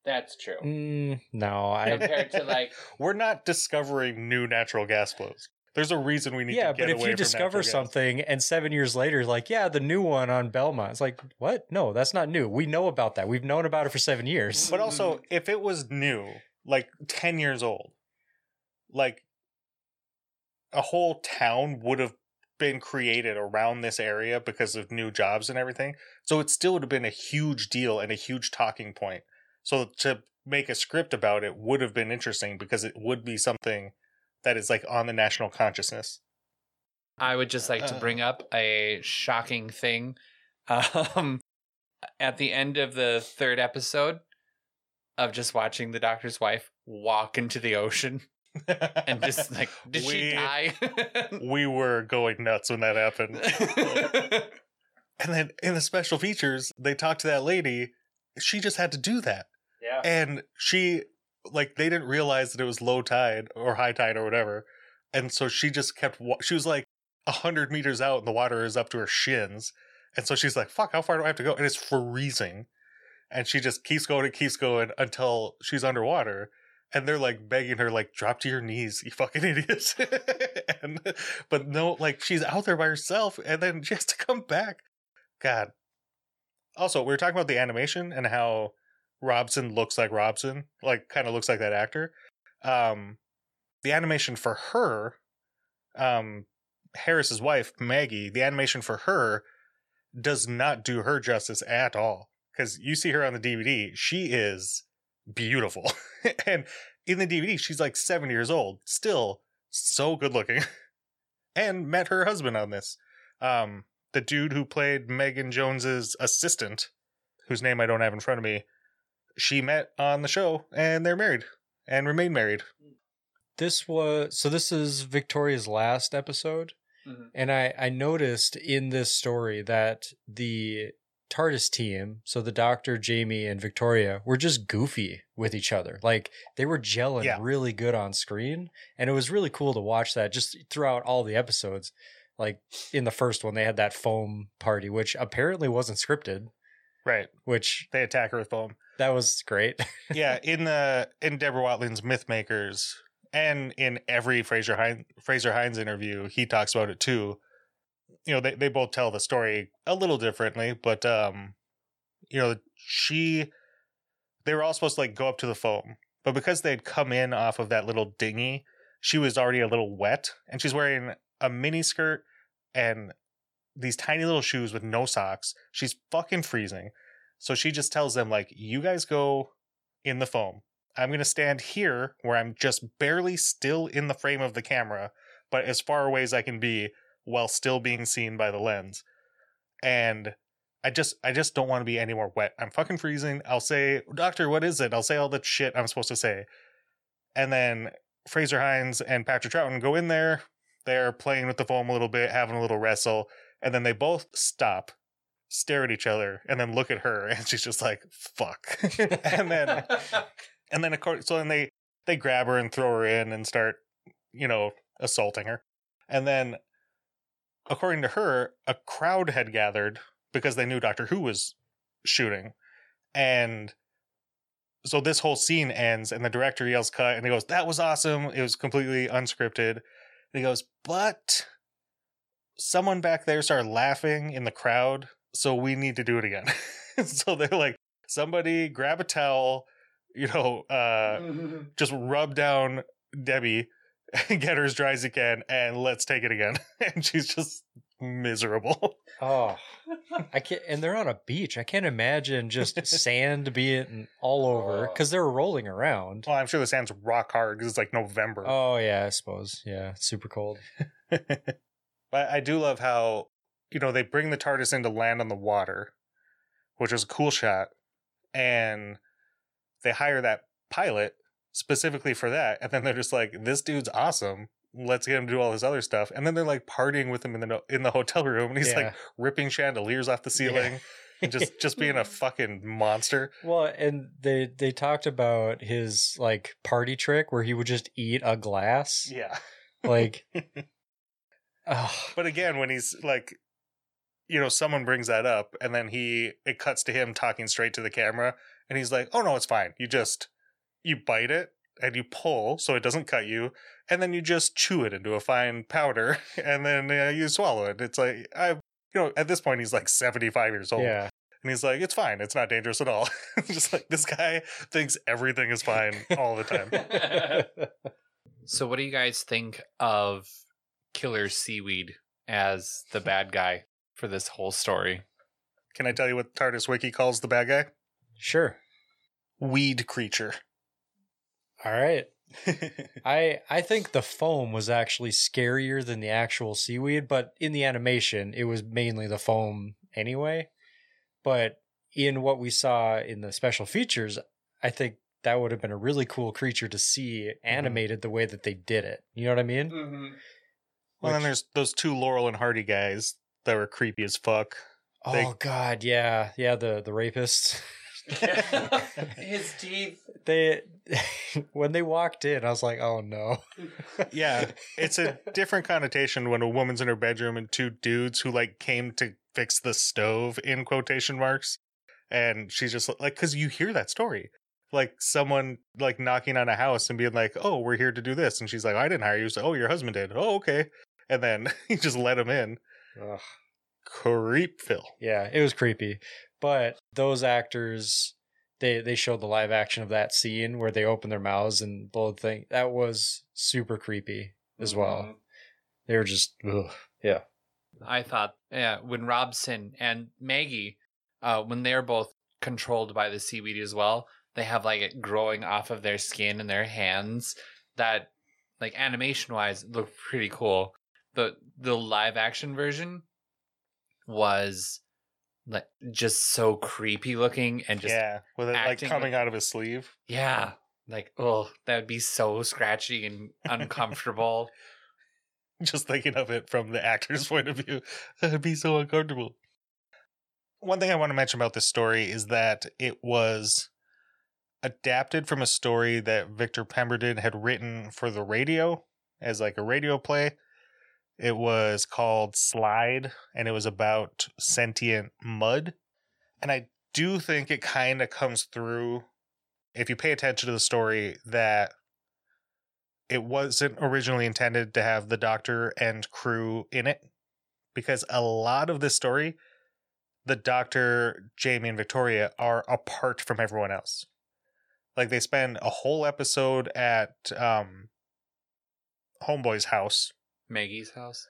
That's true. Mm, no, I. Compared to like we're not discovering new natural gas flows there's a reason we need yeah, to get but if away you from discover natural gas. something and seven years later, like, yeah, the new one on Belmont, it's like, what? No, that's not new. We know about that. We've known about it for seven years. But also, if it was new, like 10 years old, like a whole town would have been created around this area because of new jobs and everything. So it still would have been a huge deal and a huge talking point. So to make a script about it would have been interesting because it would be something that is like on the national consciousness. I would just like to Uh. bring up a shocking thing. Um, at the end of the third episode of just watching the doctor's wife walk into the ocean and just like, did she We- die? we were going nuts when that happened. And then in the special features, they talked to that lady. She just had to do that. yeah. And she, like, they didn't realize that it was low tide or high tide or whatever. And so she just kept, wa- she was like a 100 meters out and the water is up to her shins. And so she's like, fuck, how far do I have to go? And it's freezing. And she just keeps going and keeps going until she's underwater. And they're like begging her, like, drop to your knees, you fucking idiots. and, but no, like, she's out there by herself and then she has to come back. God. Also, we were talking about the animation and how Robson looks like Robson, like, kind of looks like that actor. Um, the animation for her, um, Harris's wife, Maggie, the animation for her does not do her justice at all. Because you see her on the DVD, she is beautiful. and in the DVD, she's like seven years old, still so good looking. and met her husband on this. Um, the dude who played Megan Jones's assistant, whose name I don't have in front of me, she met on the show and they're married and remain married. This was so. This is Victoria's last episode, Mhm. and I I noticed in this story that the TARDIS team, so the Doctor, Jamie, and Victoria, were just goofy with each other. Like they were gelling Yeah. really good on screen, and it was really cool to watch that just throughout all the episodes. Like in the first one, they had that foam party, which apparently wasn't scripted, Right. which They attack her with foam. that was great. yeah, in the in Deborah Watling's Mythmakers and in every Frazer Hines Frazer Hines interview, he talks about it too. You know, they, they both tell the story a little differently, but um you know, she they were all supposed to like go up to the foam, but because they'd come in off of that little dinghy, she was already a little wet and she's wearing a mini skirt and these tiny little shoes with no socks. She's fucking freezing. So she just tells them like, "You guys go in the foam. I'm going to stand here where I'm just barely still in the frame of the camera, but as far away as I can be while still being seen by the lens." And I just I just don't want to be any more wet. I'm fucking freezing. I'll say, "Doctor, what is it?" I'll say all the shit I'm supposed to say. And then Frazer Hines and Patrick Troughton go in there. They're playing with the foam a little bit, having a little wrestle, and then they both stop, stare at each other, and then look at her, and she's just like, "Fuck." and then and then of course so then they they grab her and throw her in and start you know assaulting her and then according to her a crowd had gathered because they knew doctor who was shooting. And so this whole scene ends and the director yells cut and he goes that was awesome. It was completely unscripted. And he goes but someone back there started laughing in the crowd so we need to do it again. So they're like somebody grab a towel you know, uh, just rub down Debbie, get her as dry as you can, and let's take it again. and she's just miserable. Oh, I can't. And they're on a beach. I can't imagine just sand being all over oh. because they're rolling around. Well, I'm sure the sand's rock hard because it's like November. Oh yeah, I suppose. Yeah, it's super cold. but I do love how you know they bring the TARDIS in to land on the water, which was a cool shot, and they hire that pilot specifically for that, and then they're just like, "This dude's awesome. Let's get him to do all this other stuff." And then they're like partying with him in the in the hotel room, and he's like ripping chandeliers off the ceiling and just just being a fucking monster. Well, and they they talked about his like party trick where he would just eat a glass. Yeah. Like, oh, But again, when he's like, you know, someone brings that up, and then he it cuts to him talking straight to the camera, and he's like, "Oh no, it's fine. You just you bite it and you pull so it doesn't cut you, and then you just chew it into a fine powder, and then uh, you swallow it." It's like I, you know, at this point he's like seventy five years old, yeah. and he's like, "It's fine. It's not dangerous at all." just like this guy thinks everything is fine all the time. So, what do you guys think of Killer Seaweed as the bad guy for this whole story? Can I tell you what TARDIS Wiki calls the bad guy? Sure. Weed creature. All right. I I think the foam was actually scarier than the actual seaweed, but in the animation, it was mainly the foam anyway. But in what we saw in the special features, I think that would have been a really cool creature to see animated the way that they did it. You know what I mean? Mm-hmm. Well, then there's those two Laurel and Hardy guys that were creepy as fuck. Oh they- God, yeah, yeah. The the rapists. His teeth. they when they walked in, I was like, oh no. Yeah, it's a different connotation when a woman's in her bedroom and two dudes who like came to fix the stove in quotation marks, and she's just like, because you hear that story, like someone like knocking on a house and being like, "Oh, we're here to do this," and she's like, "I didn't hire you." So, "Oh, your husband did." "Oh, okay," and then you just let him in. Ugh. Creep Phil. Yeah, it was creepy. But those actors, they they showed the live action of that scene where they open their mouths and blow the thing. That was super creepy as well. They were just, ugh. yeah. I thought, yeah, when Robson and Maggie, uh, when they're both controlled by the seaweed as well, they have like it growing off of their skin and their hands. That, like animation wise, looked pretty cool. The the live action version was like just so creepy looking and just yeah, with it like coming like- out of his sleeve. yeah, like oh, that would be so scratchy and uncomfortable. just thinking of it from the actor's point of view that'd be so uncomfortable one thing i want to mention about this story is that it was adapted from a story that victor pemberton had written for the radio as like a radio play it was called slide and it was about sentient mud and i do think it kind of comes through if you pay attention to the story that it wasn't originally intended to have the doctor and crew in it because a lot of this story the doctor jamie and victoria are apart from everyone else. Like they spend a whole episode at um homeboy's house Maggie's house.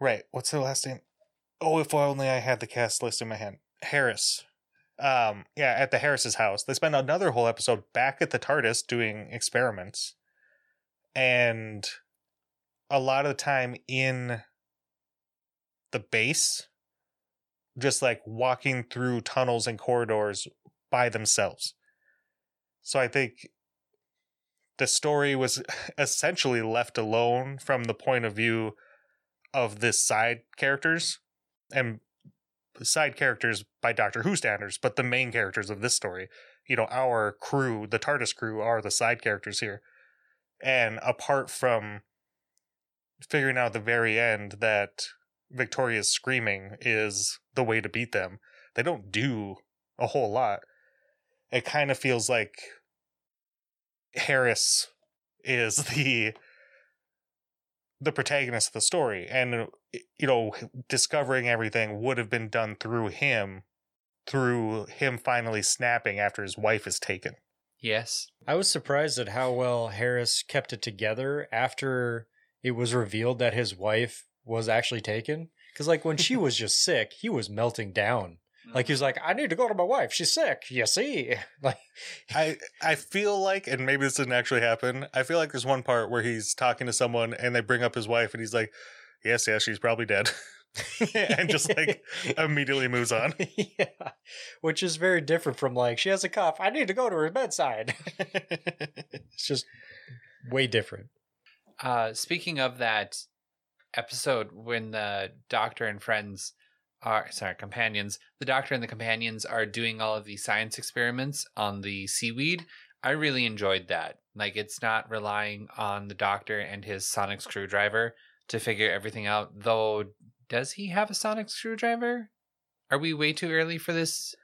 right. What's the last name? Oh if only i had the cast list in my hand. Harris. Um yeah at the harris's house. They spend another whole episode back at the tardis doing experiments. And a lot of the time in the base just like walking through tunnels and corridors by themselves. So i think the story was essentially left alone from the point of view of this side characters and side characters by Doctor Who standards, but the main characters of this story. You know, our crew, the TARDIS crew, are the side characters here. And apart from figuring out the very end that Victoria's screaming is the way to beat them, they don't do a whole lot. It kind of feels like Harris is the the protagonist of the story and uh, you know discovering everything would have been done through him through him finally snapping after his wife is taken Yes. I was surprised at how well Harris kept it together after it was revealed that his wife was actually taken. Because, like, when she was just sick, he was melting down. Like, he was like, I need to go to my wife. She's sick. You see? Like, I I feel like, and maybe this didn't actually happen. I feel like there's one part where he's talking to someone and they bring up his wife, and he's like, "Yes, yes, she's probably dead," and just like immediately moves on. yeah. Which is very different from, like, she has a cough. I need to go to her bedside. it's just way different. Uh, speaking of that episode when the doctor and friends are sorry companions the doctor and the companions are doing all of the science experiments on the seaweed i really enjoyed that like it's not relying on the doctor and his sonic screwdriver to figure everything out though does he have a sonic screwdriver are we way too early for this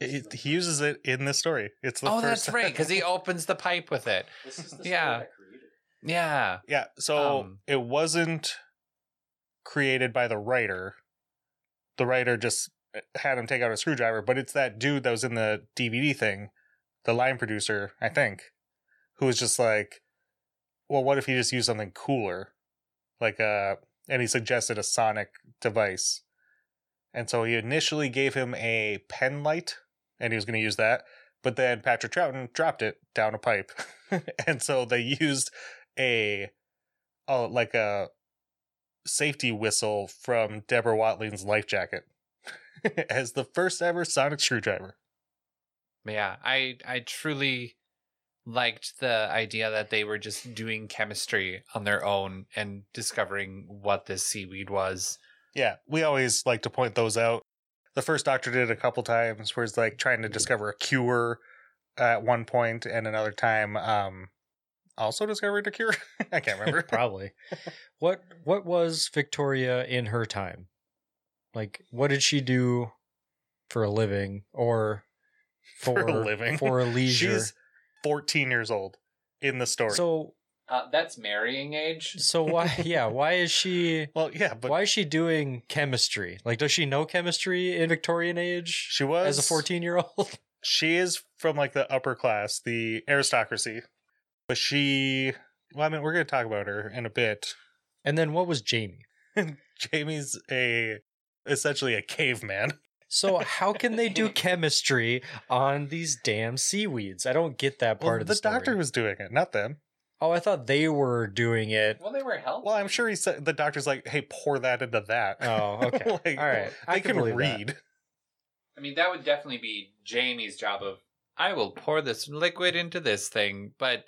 It- he uses it in this story. It's the oh first that's right because he opens the pipe with it Yeah. yeah yeah. So Um, it wasn't created by the writer. The writer just had him take out a screwdriver, but it's that dude that was in the DVD thing, the line producer, I think, who was just like, "Well, what if he just used something cooler?" Like uh and he suggested a sonic device. And so he initially gave him a pen light and he was going to use that, but then Patrick Troughton dropped it down a pipe. and so they used a oh like a safety whistle from Deborah Watling's life jacket as the first ever sonic screwdriver. Yeah, I I truly liked the idea that they were just doing chemistry on their own and discovering what this seaweed was. Yeah, we always like to point those out. The first Doctor did a couple times where it's like trying to discover a cure at one point and another time um also discovered a cure. I can't remember. Probably. what What was Victoria in her time? Like, what did she do for a living or for, For a living? For a leisure. She's 14 years old in the story. so, Uh, that's marrying age. so why? Yeah, why is she? well, yeah, but why is she doing chemistry? Like, does she know chemistry in Victorian age she was as a fourteen-year-old? she is from like the upper class, the aristocracy. But she well, I mean, we're gonna talk about her in a bit. And then what was Jamie? Jamie's a essentially a caveman. So how can they do chemistry on these damn seaweeds? I don't get that part Well, of the, the doctor was doing it, not them. Oh, I thought they were doing it. Well, they were helping. Well, I'm sure he said the doctor's like, "Hey, pour that into that." Oh, okay. Like, All right. I can can believe that. read. I mean, that would definitely be Jamie's job of I will pour this liquid into this thing, but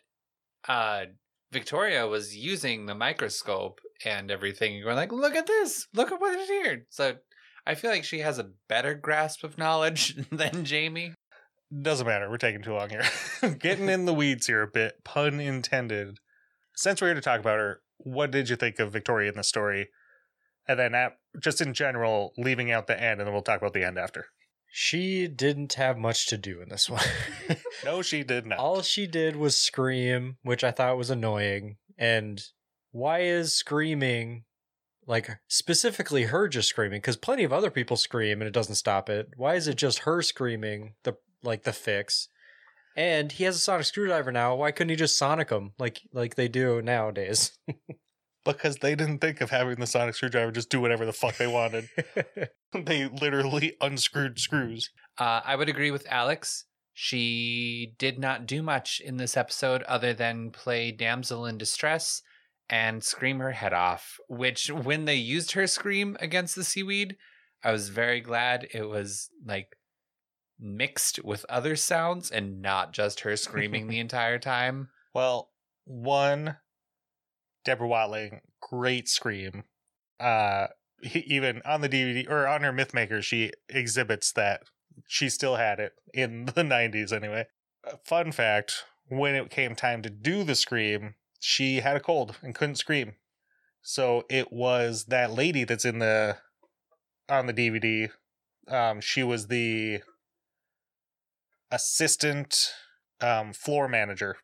uh Victoria was using the microscope and everything and going like, look at this, look at what is here. So I feel like she has a better grasp of knowledge than Jamie. Doesn't matter. We're taking too long here. Getting in the weeds here a bit, pun intended. Since we're here to talk about her, what did you think of Victoria in the story? And then, at, just in general, leaving out the end, and then we'll talk about the end after. She didn't have much to do in this one. No, she did not. All she did was scream, which I thought was annoying. And why is screaming like specifically her just screaming? Because plenty of other people scream and it doesn't stop it. Why is it just her screaming? The like the fix. And he has a sonic screwdriver now. Why couldn't he just sonic him like like they do nowadays? because they didn't think of having the sonic screwdriver just do whatever the fuck they wanted. they literally unscrewed screws. Uh, I would agree with Alex. She did not do much in this episode other than play damsel in distress and scream her head off. Which, when they used her scream against the seaweed, I was very glad it was like mixed with other sounds and not just her screaming the entire time. Well, one, Deborah Watling, great scream. Uh, he- even on the DVD or on her Mythmaker, she exhibits that she still had it in the 90s anyway. Uh, Fun fact when it came time to do the scream, she had a cold and couldn't scream. So it was that lady that's in the on the DVD. Um, she was the assistant um, floor manager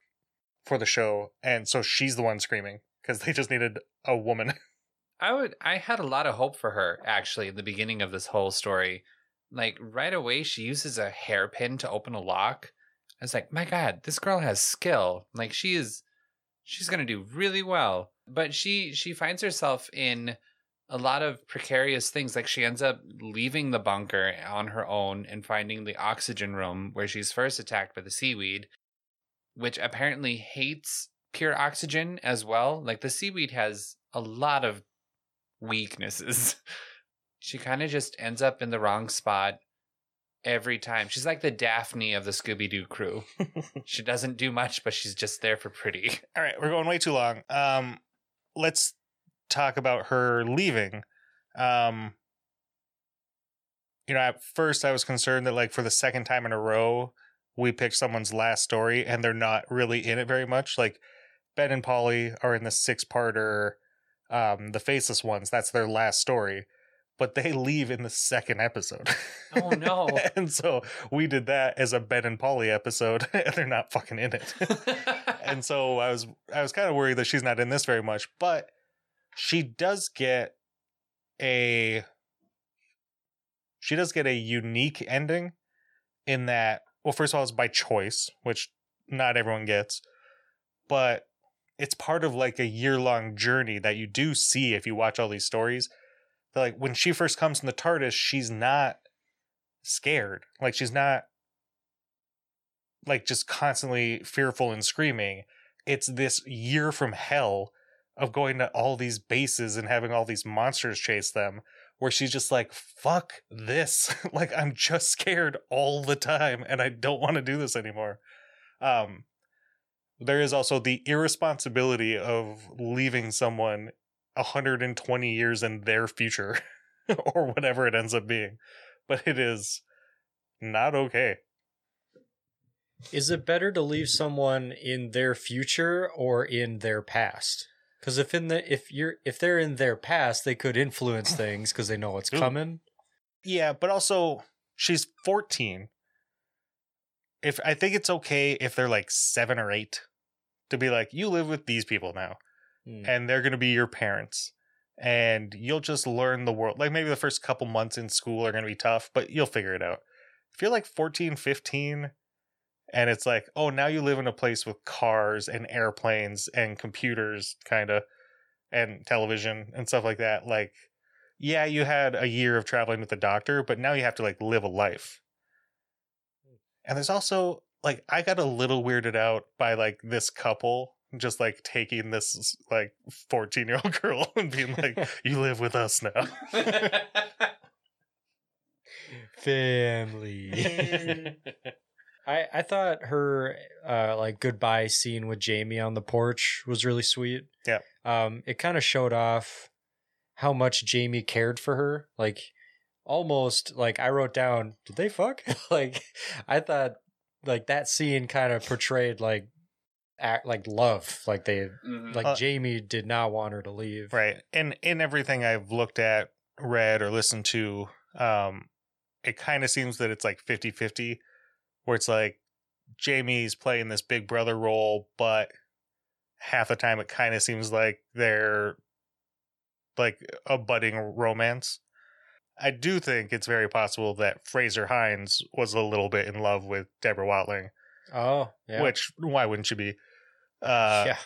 for the show, and so she's the one screaming because they just needed a woman. I would I had a lot of hope for her actually in the beginning of this whole story. Like right away she uses a hairpin to open a lock. I was like, my God, this girl has skill. Like she is, she's gonna do really well. But she she finds herself in a lot of precarious things. Like she ends up leaving the bunker on her own and finding the oxygen room where she's first attacked by the seaweed, which apparently hates pure oxygen as well. Like the seaweed has a lot of weaknesses. she kind of just ends up in the wrong spot every time. She's like the Daphne of the Scooby Doo crew. she doesn't do much, but she's just there for pretty. All right, we're going way too long. Um, let's talk about her leaving. Um, you know, at first I was concerned that like for the second time in a row, we picked someone's last story and they're not really in it very much. Like Ben and Polly are in the six parter, um, the faceless ones. That's their last story, but they leave in the second episode. Oh no! and so we did that as a Ben and Polly episode, and they're not fucking in it. and so I was I was kind of worried that she's not in this very much, but she does get a she does get a unique ending in that well first of all it's by choice which not everyone gets but it's part of like a year long journey that you do see if you watch all these stories. That like when she first comes in the TARDIS she's not scared. Like she's not like just constantly fearful and screaming. It's this year from hell of going to all these bases and having all these monsters chase them where she's just like fuck this. Like i'm just scared all the time and i don't want to do this anymore. Um there is also the irresponsibility of leaving someone 120 years in their future or whatever it ends up being but it is not okay Is it better to leave someone in their future or in their past? Because if in the if you're if they're in their past, they could influence things because they know what's Ooh. coming. Yeah, but also she's 14. If I think it's okay if they're like 7 or 8 to be like you live with these people now Hmm. and they're going to be your parents and you'll just learn the world. Like maybe the first couple months in school are going to be tough, but you'll figure it out. If you're like 14, 15 and it's like, "Oh, now you live in a place with cars and airplanes and computers kind of and television and stuff like that." Like yeah, you had a year of traveling with the doctor, but now you have to like live a life. And there's also like I got a little weirded out by like this couple just like taking this like 14 year old girl and being like, "You live with us now." Family. I I thought her uh like goodbye scene with Jamie on the porch was really sweet. Yeah. Um it kind of showed off how much Jamie cared for her. Like almost like I wrote down, did they fuck? like I thought like that scene kind of portrayed like act like love. Like they Mhm. like Uh, Jamie did not want her to leave. Right. And in everything I've looked at, read, or listened to, um, it kind of seems that it's like 50 50, where it's like Jamie's playing this big brother role, but half the time it kind of seems like they're like a budding romance. I do think it's very possible that Frazer Hines was a little bit in love with Deborah Watling, Oh, yeah. which why wouldn't you be? Uh, yeah.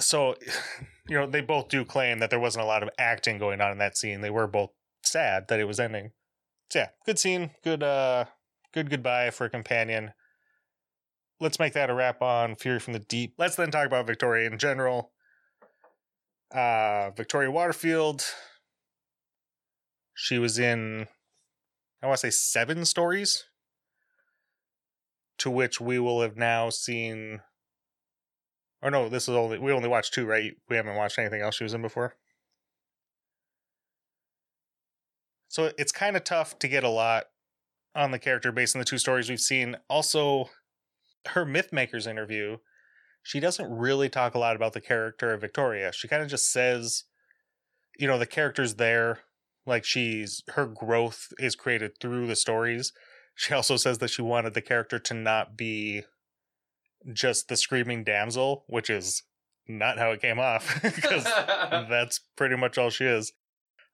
so you know they both do claim that there wasn't a lot of acting going on in that scene they were both sad that it was ending so yeah good scene good uh good goodbye for a companion let's make that a wrap on fury from the deep let's then talk about victoria in general uh victoria waterfield she was in i want to say seven stories to which we will have now seen or no, this is only we only watched two, right? We haven't watched anything else she was in before. So it's kind of tough to get a lot on the character based on the two stories we've seen. Also, her Mythmakers interview, she doesn't really talk a lot about the character of Victoria. She kind of just says, you know, the character's there, like she's her growth is created through the stories. She also says that she wanted the character to not be just the screaming damsel, which is not how it came off because that's pretty much all she is.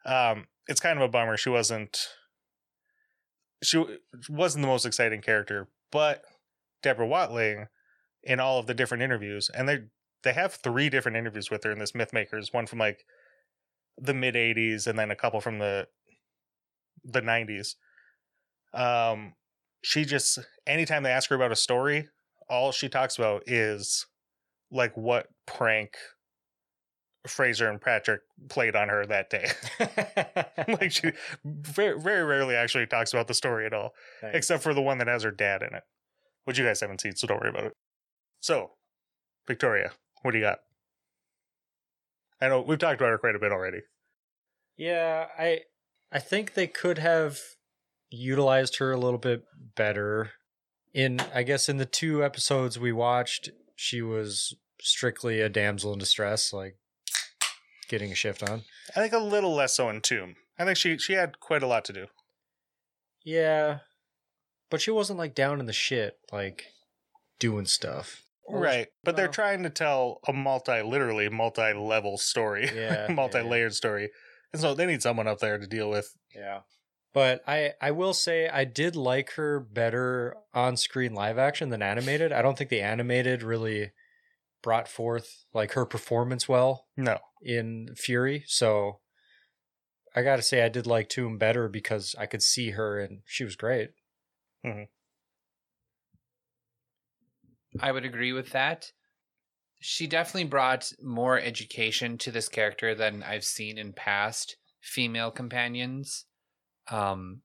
Um, it's kind of a bummer she wasn't she wasn't the most exciting character, but Deborah Watling in all of the different interviews, and they they have three different interviews with her in this Mythmakers. One from like the mid '80s, and then a couple from the the '90s. Um, she just anytime they ask her about a story, all she talks about is like what prank Frazer and Patrick played on her that day. like she very, very rarely actually talks about the story at all, Nice. except for the one that has her dad in it, which you guys haven't seen, so don't worry about it. So, Victoria, what do you got? I know we've talked about her quite a bit already. Yeah, I I think they could have utilized her a little bit better. In I guess in the two episodes we watched, she was strictly a damsel in distress, like getting a shift on. I think a little less so in Tomb. I think she she had quite a lot to do. Yeah. But she wasn't like down in the shit, like doing stuff. Right, but they're trying to tell a multi, literally multi-level story, Yeah, yeah, multi-layered story, and so they need someone up there to deal with. Yeah. But I I will say I did like her better on screen live action than animated. I don't think the animated really brought forth like her performance well No, in Fury. So I got to say I did like Tomb better because I could see her and she was great. Mm-hmm. I would agree with that. She definitely brought more education to this character than I've seen in past female companions. Um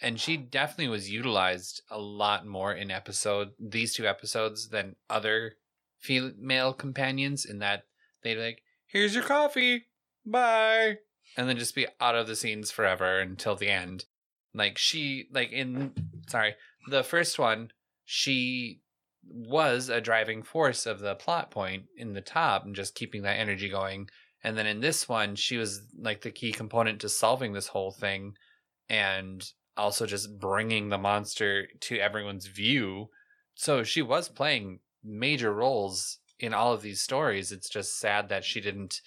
and she definitely was utilized a lot more in episode these two episodes than other female companions in that they'd like, "Here's your coffee. Bye." And then just be out of the scenes forever until the end. Like she like in sorry, the first one, she was a driving force of the plot point in the top and just keeping that energy going. And then in this one, she was like the key component to solving this whole thing and also just bringing the monster to everyone's view. So she was playing major roles in all of these stories. It's just sad that she didn't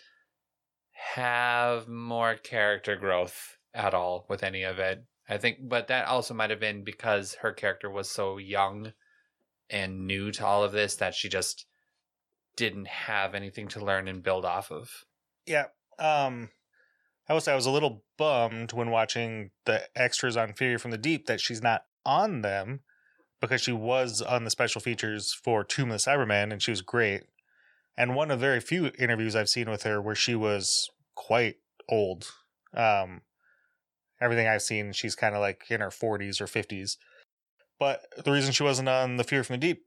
have more character growth at all with any of it. I think, but that also might have been because her character was so young and new to all of this that she just didn't have anything to learn and build off of. yeah. Um, I will I was a little bummed when watching the extras on Fury from the Deep that she's not on them because she was on the special features for Tomb of the Cyberman and she was great. And one of very few interviews I've seen with her where she was quite old. Um, everything I've seen, she's kind of like in her 40s or 50s. But the reason she wasn't on the Fury from the Deep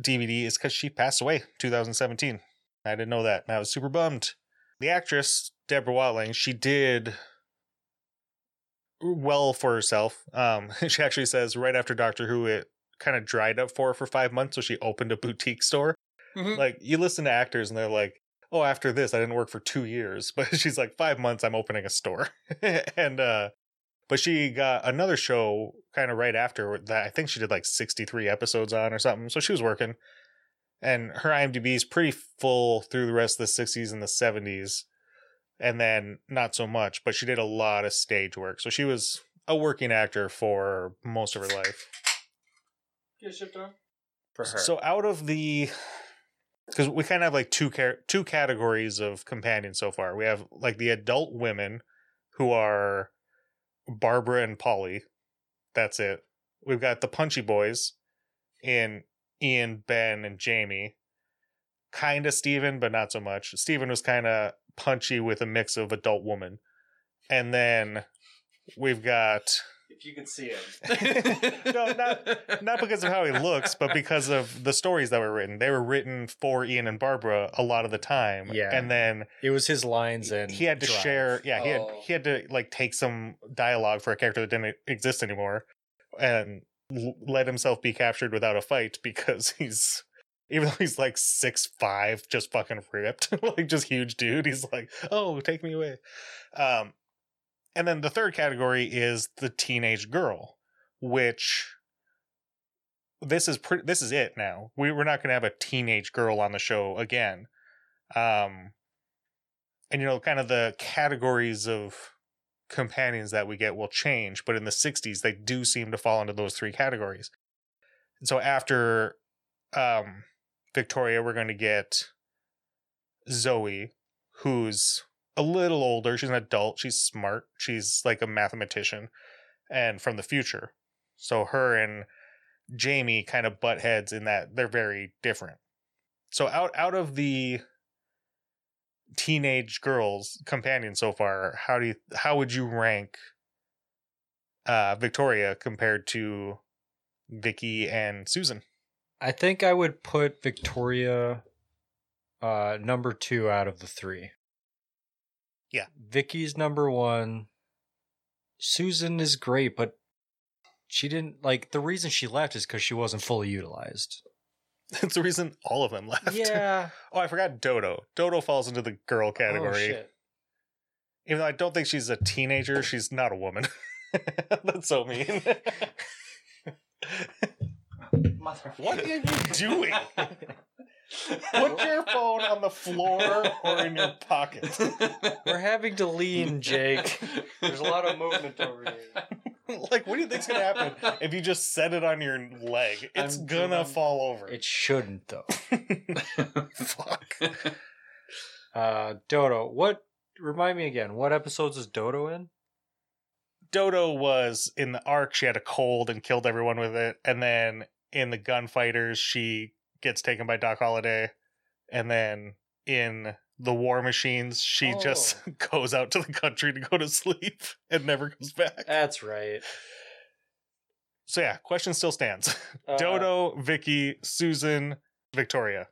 DVD is because she passed away 2017. I didn't know that. and I was super bummed. The actress, Deborah Watling, she did well for herself. Um, she actually says right after Doctor Who, it kind of dried up for her for five months, so she opened a boutique store. Like you listen to actors and they're like, "Oh, after this, I didn't work for two years," but she's like, five months, I'm opening a store, and uh, but she got another show kind of right after that. I think she did like 63 episodes on or something, so she was working. And her IMDb is pretty full through the rest of the 60s and the 70s, and then not so much. But she did a lot of stage work, so she was a working actor for most of her life. Get shipped on? For her. So out of the because we kind of have like two car- two categories of companions so far. We have like the adult women who are Barbara and Polly. That's it. We've got the punchy boys in Ian, Ben, and Jamie. Kind of Steven, but not so much. Steven was kind of punchy with a mix of adult woman. And then we've got If you could see him. No, not- not because of how he looks, but because of the stories that were written. They were written for Ian and Barbara a lot of the time. Yeah. And then It was his lines and he had to drive. share yeah, he had Oh. he had to like take some dialogue for a character that didn't exist anymore and l- let himself be captured without a fight because he's even though he's like six five, just fucking ripped, like just huge dude. He's like, "Oh, take me away." Um, and then the third category is the teenage girl, which this is pretty. This is it now. We we're not going to have a teenage girl on the show again. Um, and you know, kind of the categories of companions that we get will change, but in the '60s, they do seem to fall into those three categories. And so after um, Victoria, we're going to get Zoe, who's a little older. She's an adult. She's smart. She's like a mathematician and from the future. So her and Jamie kind of butt heads in that they're very different. So out out of the teenage girls companion so far, how do you how would you rank uh Victoria compared to Vicky and Susan? I think I would put Victoria uh number 2 out of the 3. Yeah. Vicky's number 1. Susan is great, but she didn't like the reason she left is cuz she wasn't fully utilized. That's the reason all of them left. Yeah. oh, I forgot Dodo. Dodo falls into the girl Oh, category. shit. Even though I don't think she's a teenager, she's not a woman. That's so mean. what are you doing? Put your phone on the floor or in your pocket. We're having to lean, Jake. There's a lot of movement over here. like, what do you think's gonna happen if you just set it on your leg? It's I'm gonna drunk. fall over. It shouldn't though. Fuck. Uh Dodo, what remind me again, what episodes is Dodo in? Dodo was in the ark. She had a cold and killed everyone with it, and then in the gunfighters, she gets taken by Doc Holliday, and then in the War Machines, she just goes out to the country to go to sleep and never comes back. That's right. So yeah, question still stands: Uh, Dodo, Vicky, Susan, Victoria.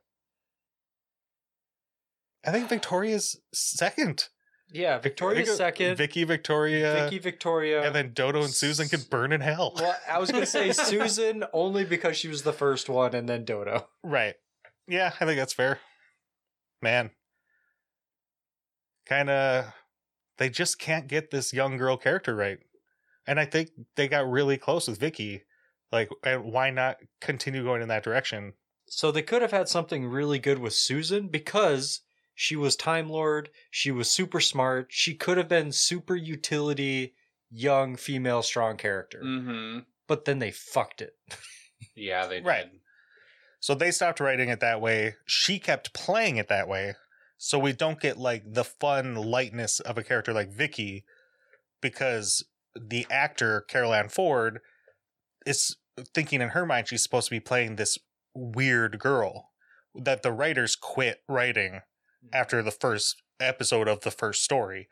I think Victoria's second. Yeah, Victoria's I think second. Vicky, Victoria, Vicky, Victoria. and then Dodo and Susan can burn in hell. Well, I was gonna say Susan only because she was the first one, and then Dodo. Right. Yeah, I think that's fair. Man. Kind of they just can't get this young girl character right. And I think they got really close with Vicky. Like why not continue going in that direction? So they could have had something really good with Susan because she was Time Lord. She was super smart. She could have been super utility, young female strong character. mm-hmm. But then they fucked it. Yeah, they did. Right. So they stopped writing it that way. She kept playing it that way. So we don't get like the fun lightness of a character like Vicky because the actor Carole Ann Ford is thinking in her mind she's supposed to be playing this weird girl that the writers quit writing Mm-hmm. after the first episode of the first story.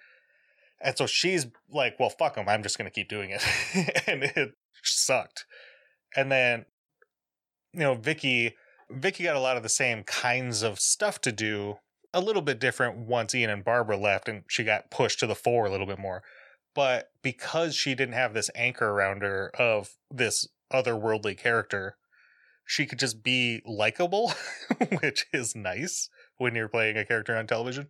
And so she's like, well, fuck them. I'm just going to keep doing it. and it sucked. And then, you know, Vicky, Vicky got a lot of the same kinds of stuff to do, a little bit different once Ian and Barbara left and she got pushed to the fore a little bit more. But because she didn't have this anchor around her of this otherworldly character, she could just be likable, which is nice when you're playing a character on television.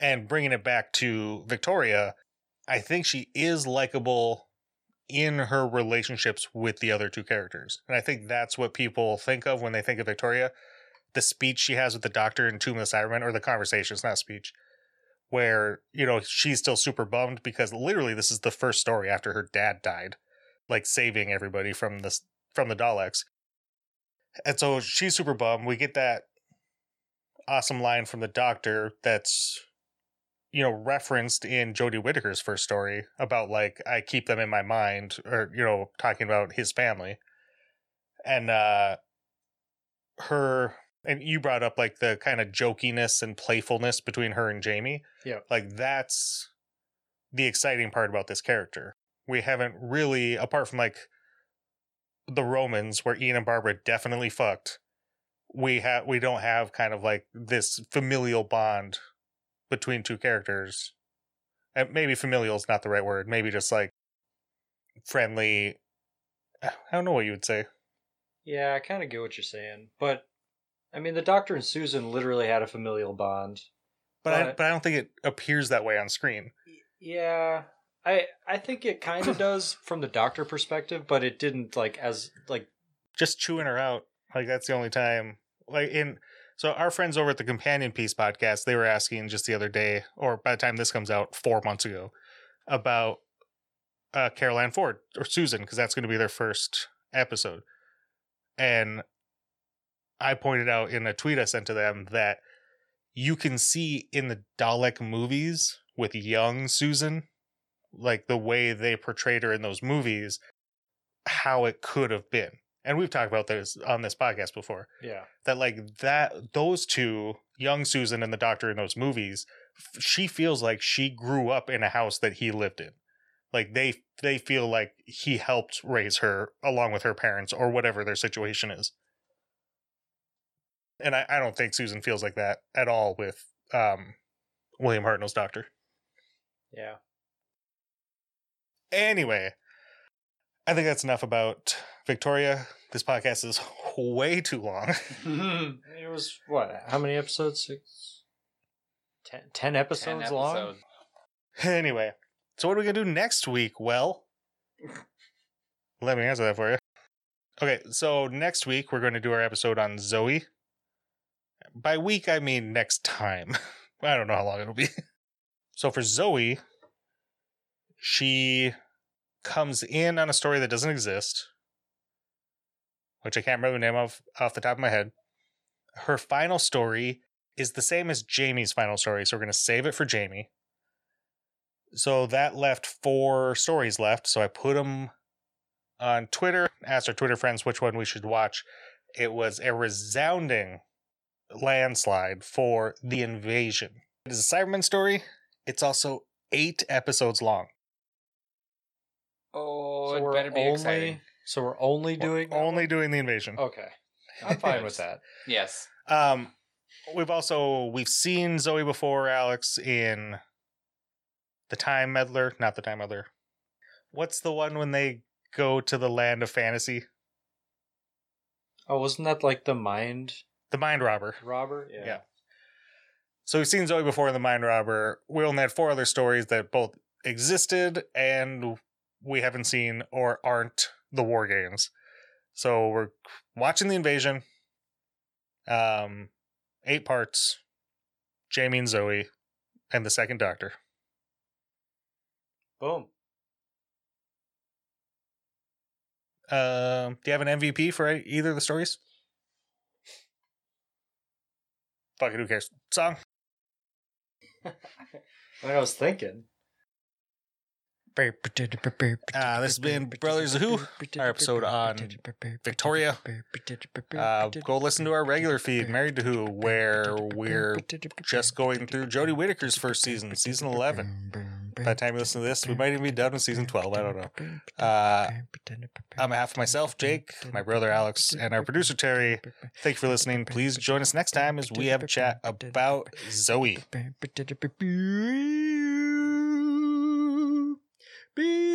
And bringing it back to Victoria, I think she is likable in her relationships with the other two characters. And I think that's what people think of when they think of Victoria. The speech she has with the doctor in Tomb of the Cybermen, or the conversations, not speech, where, you know, she's still super bummed because literally this is the first story after her dad died, like saving everybody from this from the Daleks. And so she's super bummed. We get that awesome line from the doctor that's you know referenced in Jodie Whittaker's first story about like I keep them in my mind or you know talking about his family. And uh her and you brought up like the kind of jokiness and playfulness between her and Jamie. Yeah. Like that's the exciting part about this character. We haven't really apart from like the Romans where Ian and Barbara definitely fucked. We have we don't have kind of like this familial bond between two characters. And maybe familial is not the right word. Maybe just like friendly. I don't know what you would say. Yeah, I kind of get what you're saying, but I mean, the Doctor and Susan literally had a familial bond. But I, But- but I don't think it appears that way on screen. Yeah, I I think it kind of does from the Doctor perspective, but it didn't like as like Just chewing her out. Like that's the only time. Like in so our friends over at the Companion Piece podcast, they were asking just the other day, or by the time this comes out, four months ago, about uh Carole Ann Ford or Susan, because that's going to be their first episode. And I pointed out in a tweet I sent to them that you can see in the Dalek movies with young Susan, like the way they portrayed her in those movies, how it could have been. And we've talked about this on this podcast before Yeah. that like that those two young susan and the doctor in those movies she feels like she grew up in a house that he lived in like they they feel like he helped raise her along with her parents or whatever their situation is and i, I don't think susan feels like that at all with um william hartnell's doctor Yeah. Anyway i think that's enough about victoria this podcast is way too long It was what? How many episodes? Six. Ten, ten episodes 10 long. episodes. Anyway, so what are we gonna do next week? Well, let me answer that for you. Okay, so next week we're going to do our episode on Zoe. By week, I mean next time. I don't know how long it'll be. So for Zoe, she comes in on a story that doesn't exist, which I can't remember the name of off the top of my head. Her final story is the same as Jamie's final story, so we're going to save it for Jamie. So that left four stories left. So I put them on Twitter, asked our Twitter friends which one we should watch. It was a resounding landslide for The Invasion. It is a Cyberman story. It's also eight episodes long. Oh, So it we're better be only. exciting. So we're only doing. We're only doing The Invasion. Okay. I'm fine with that. Yes. Um, we've also we've seen Zoe before, Alex, in the Time Meddler, not the Time Meddler. What's the one when they go to the land of fantasy? Oh, wasn't that like the mind The Mind Robber. robber? Yeah. So we've seen Zoe before in the Mind Robber. We only had four other stories that both existed and we haven't seen or aren't the war games. So we're watching the invasion. Um, eight parts. Jamie and Zoe, and the second Doctor. Boom. Um, do you have an MVP for either of the stories? Fuck it, who cares? Song. I was thinking. Uh, this has been Brothers of Who, our episode on Victoria. Uh, go listen to our regular feed, Married to Who, where we're just going through Jodie Whittaker's first season, season 11. By the time you listen to this, we might even be done with season 12. I don't know. Uh, on behalf of myself, Jake, my brother Alex, and our producer Terry, thank you for listening. Please join us next time as we have a chat about Zoe. Be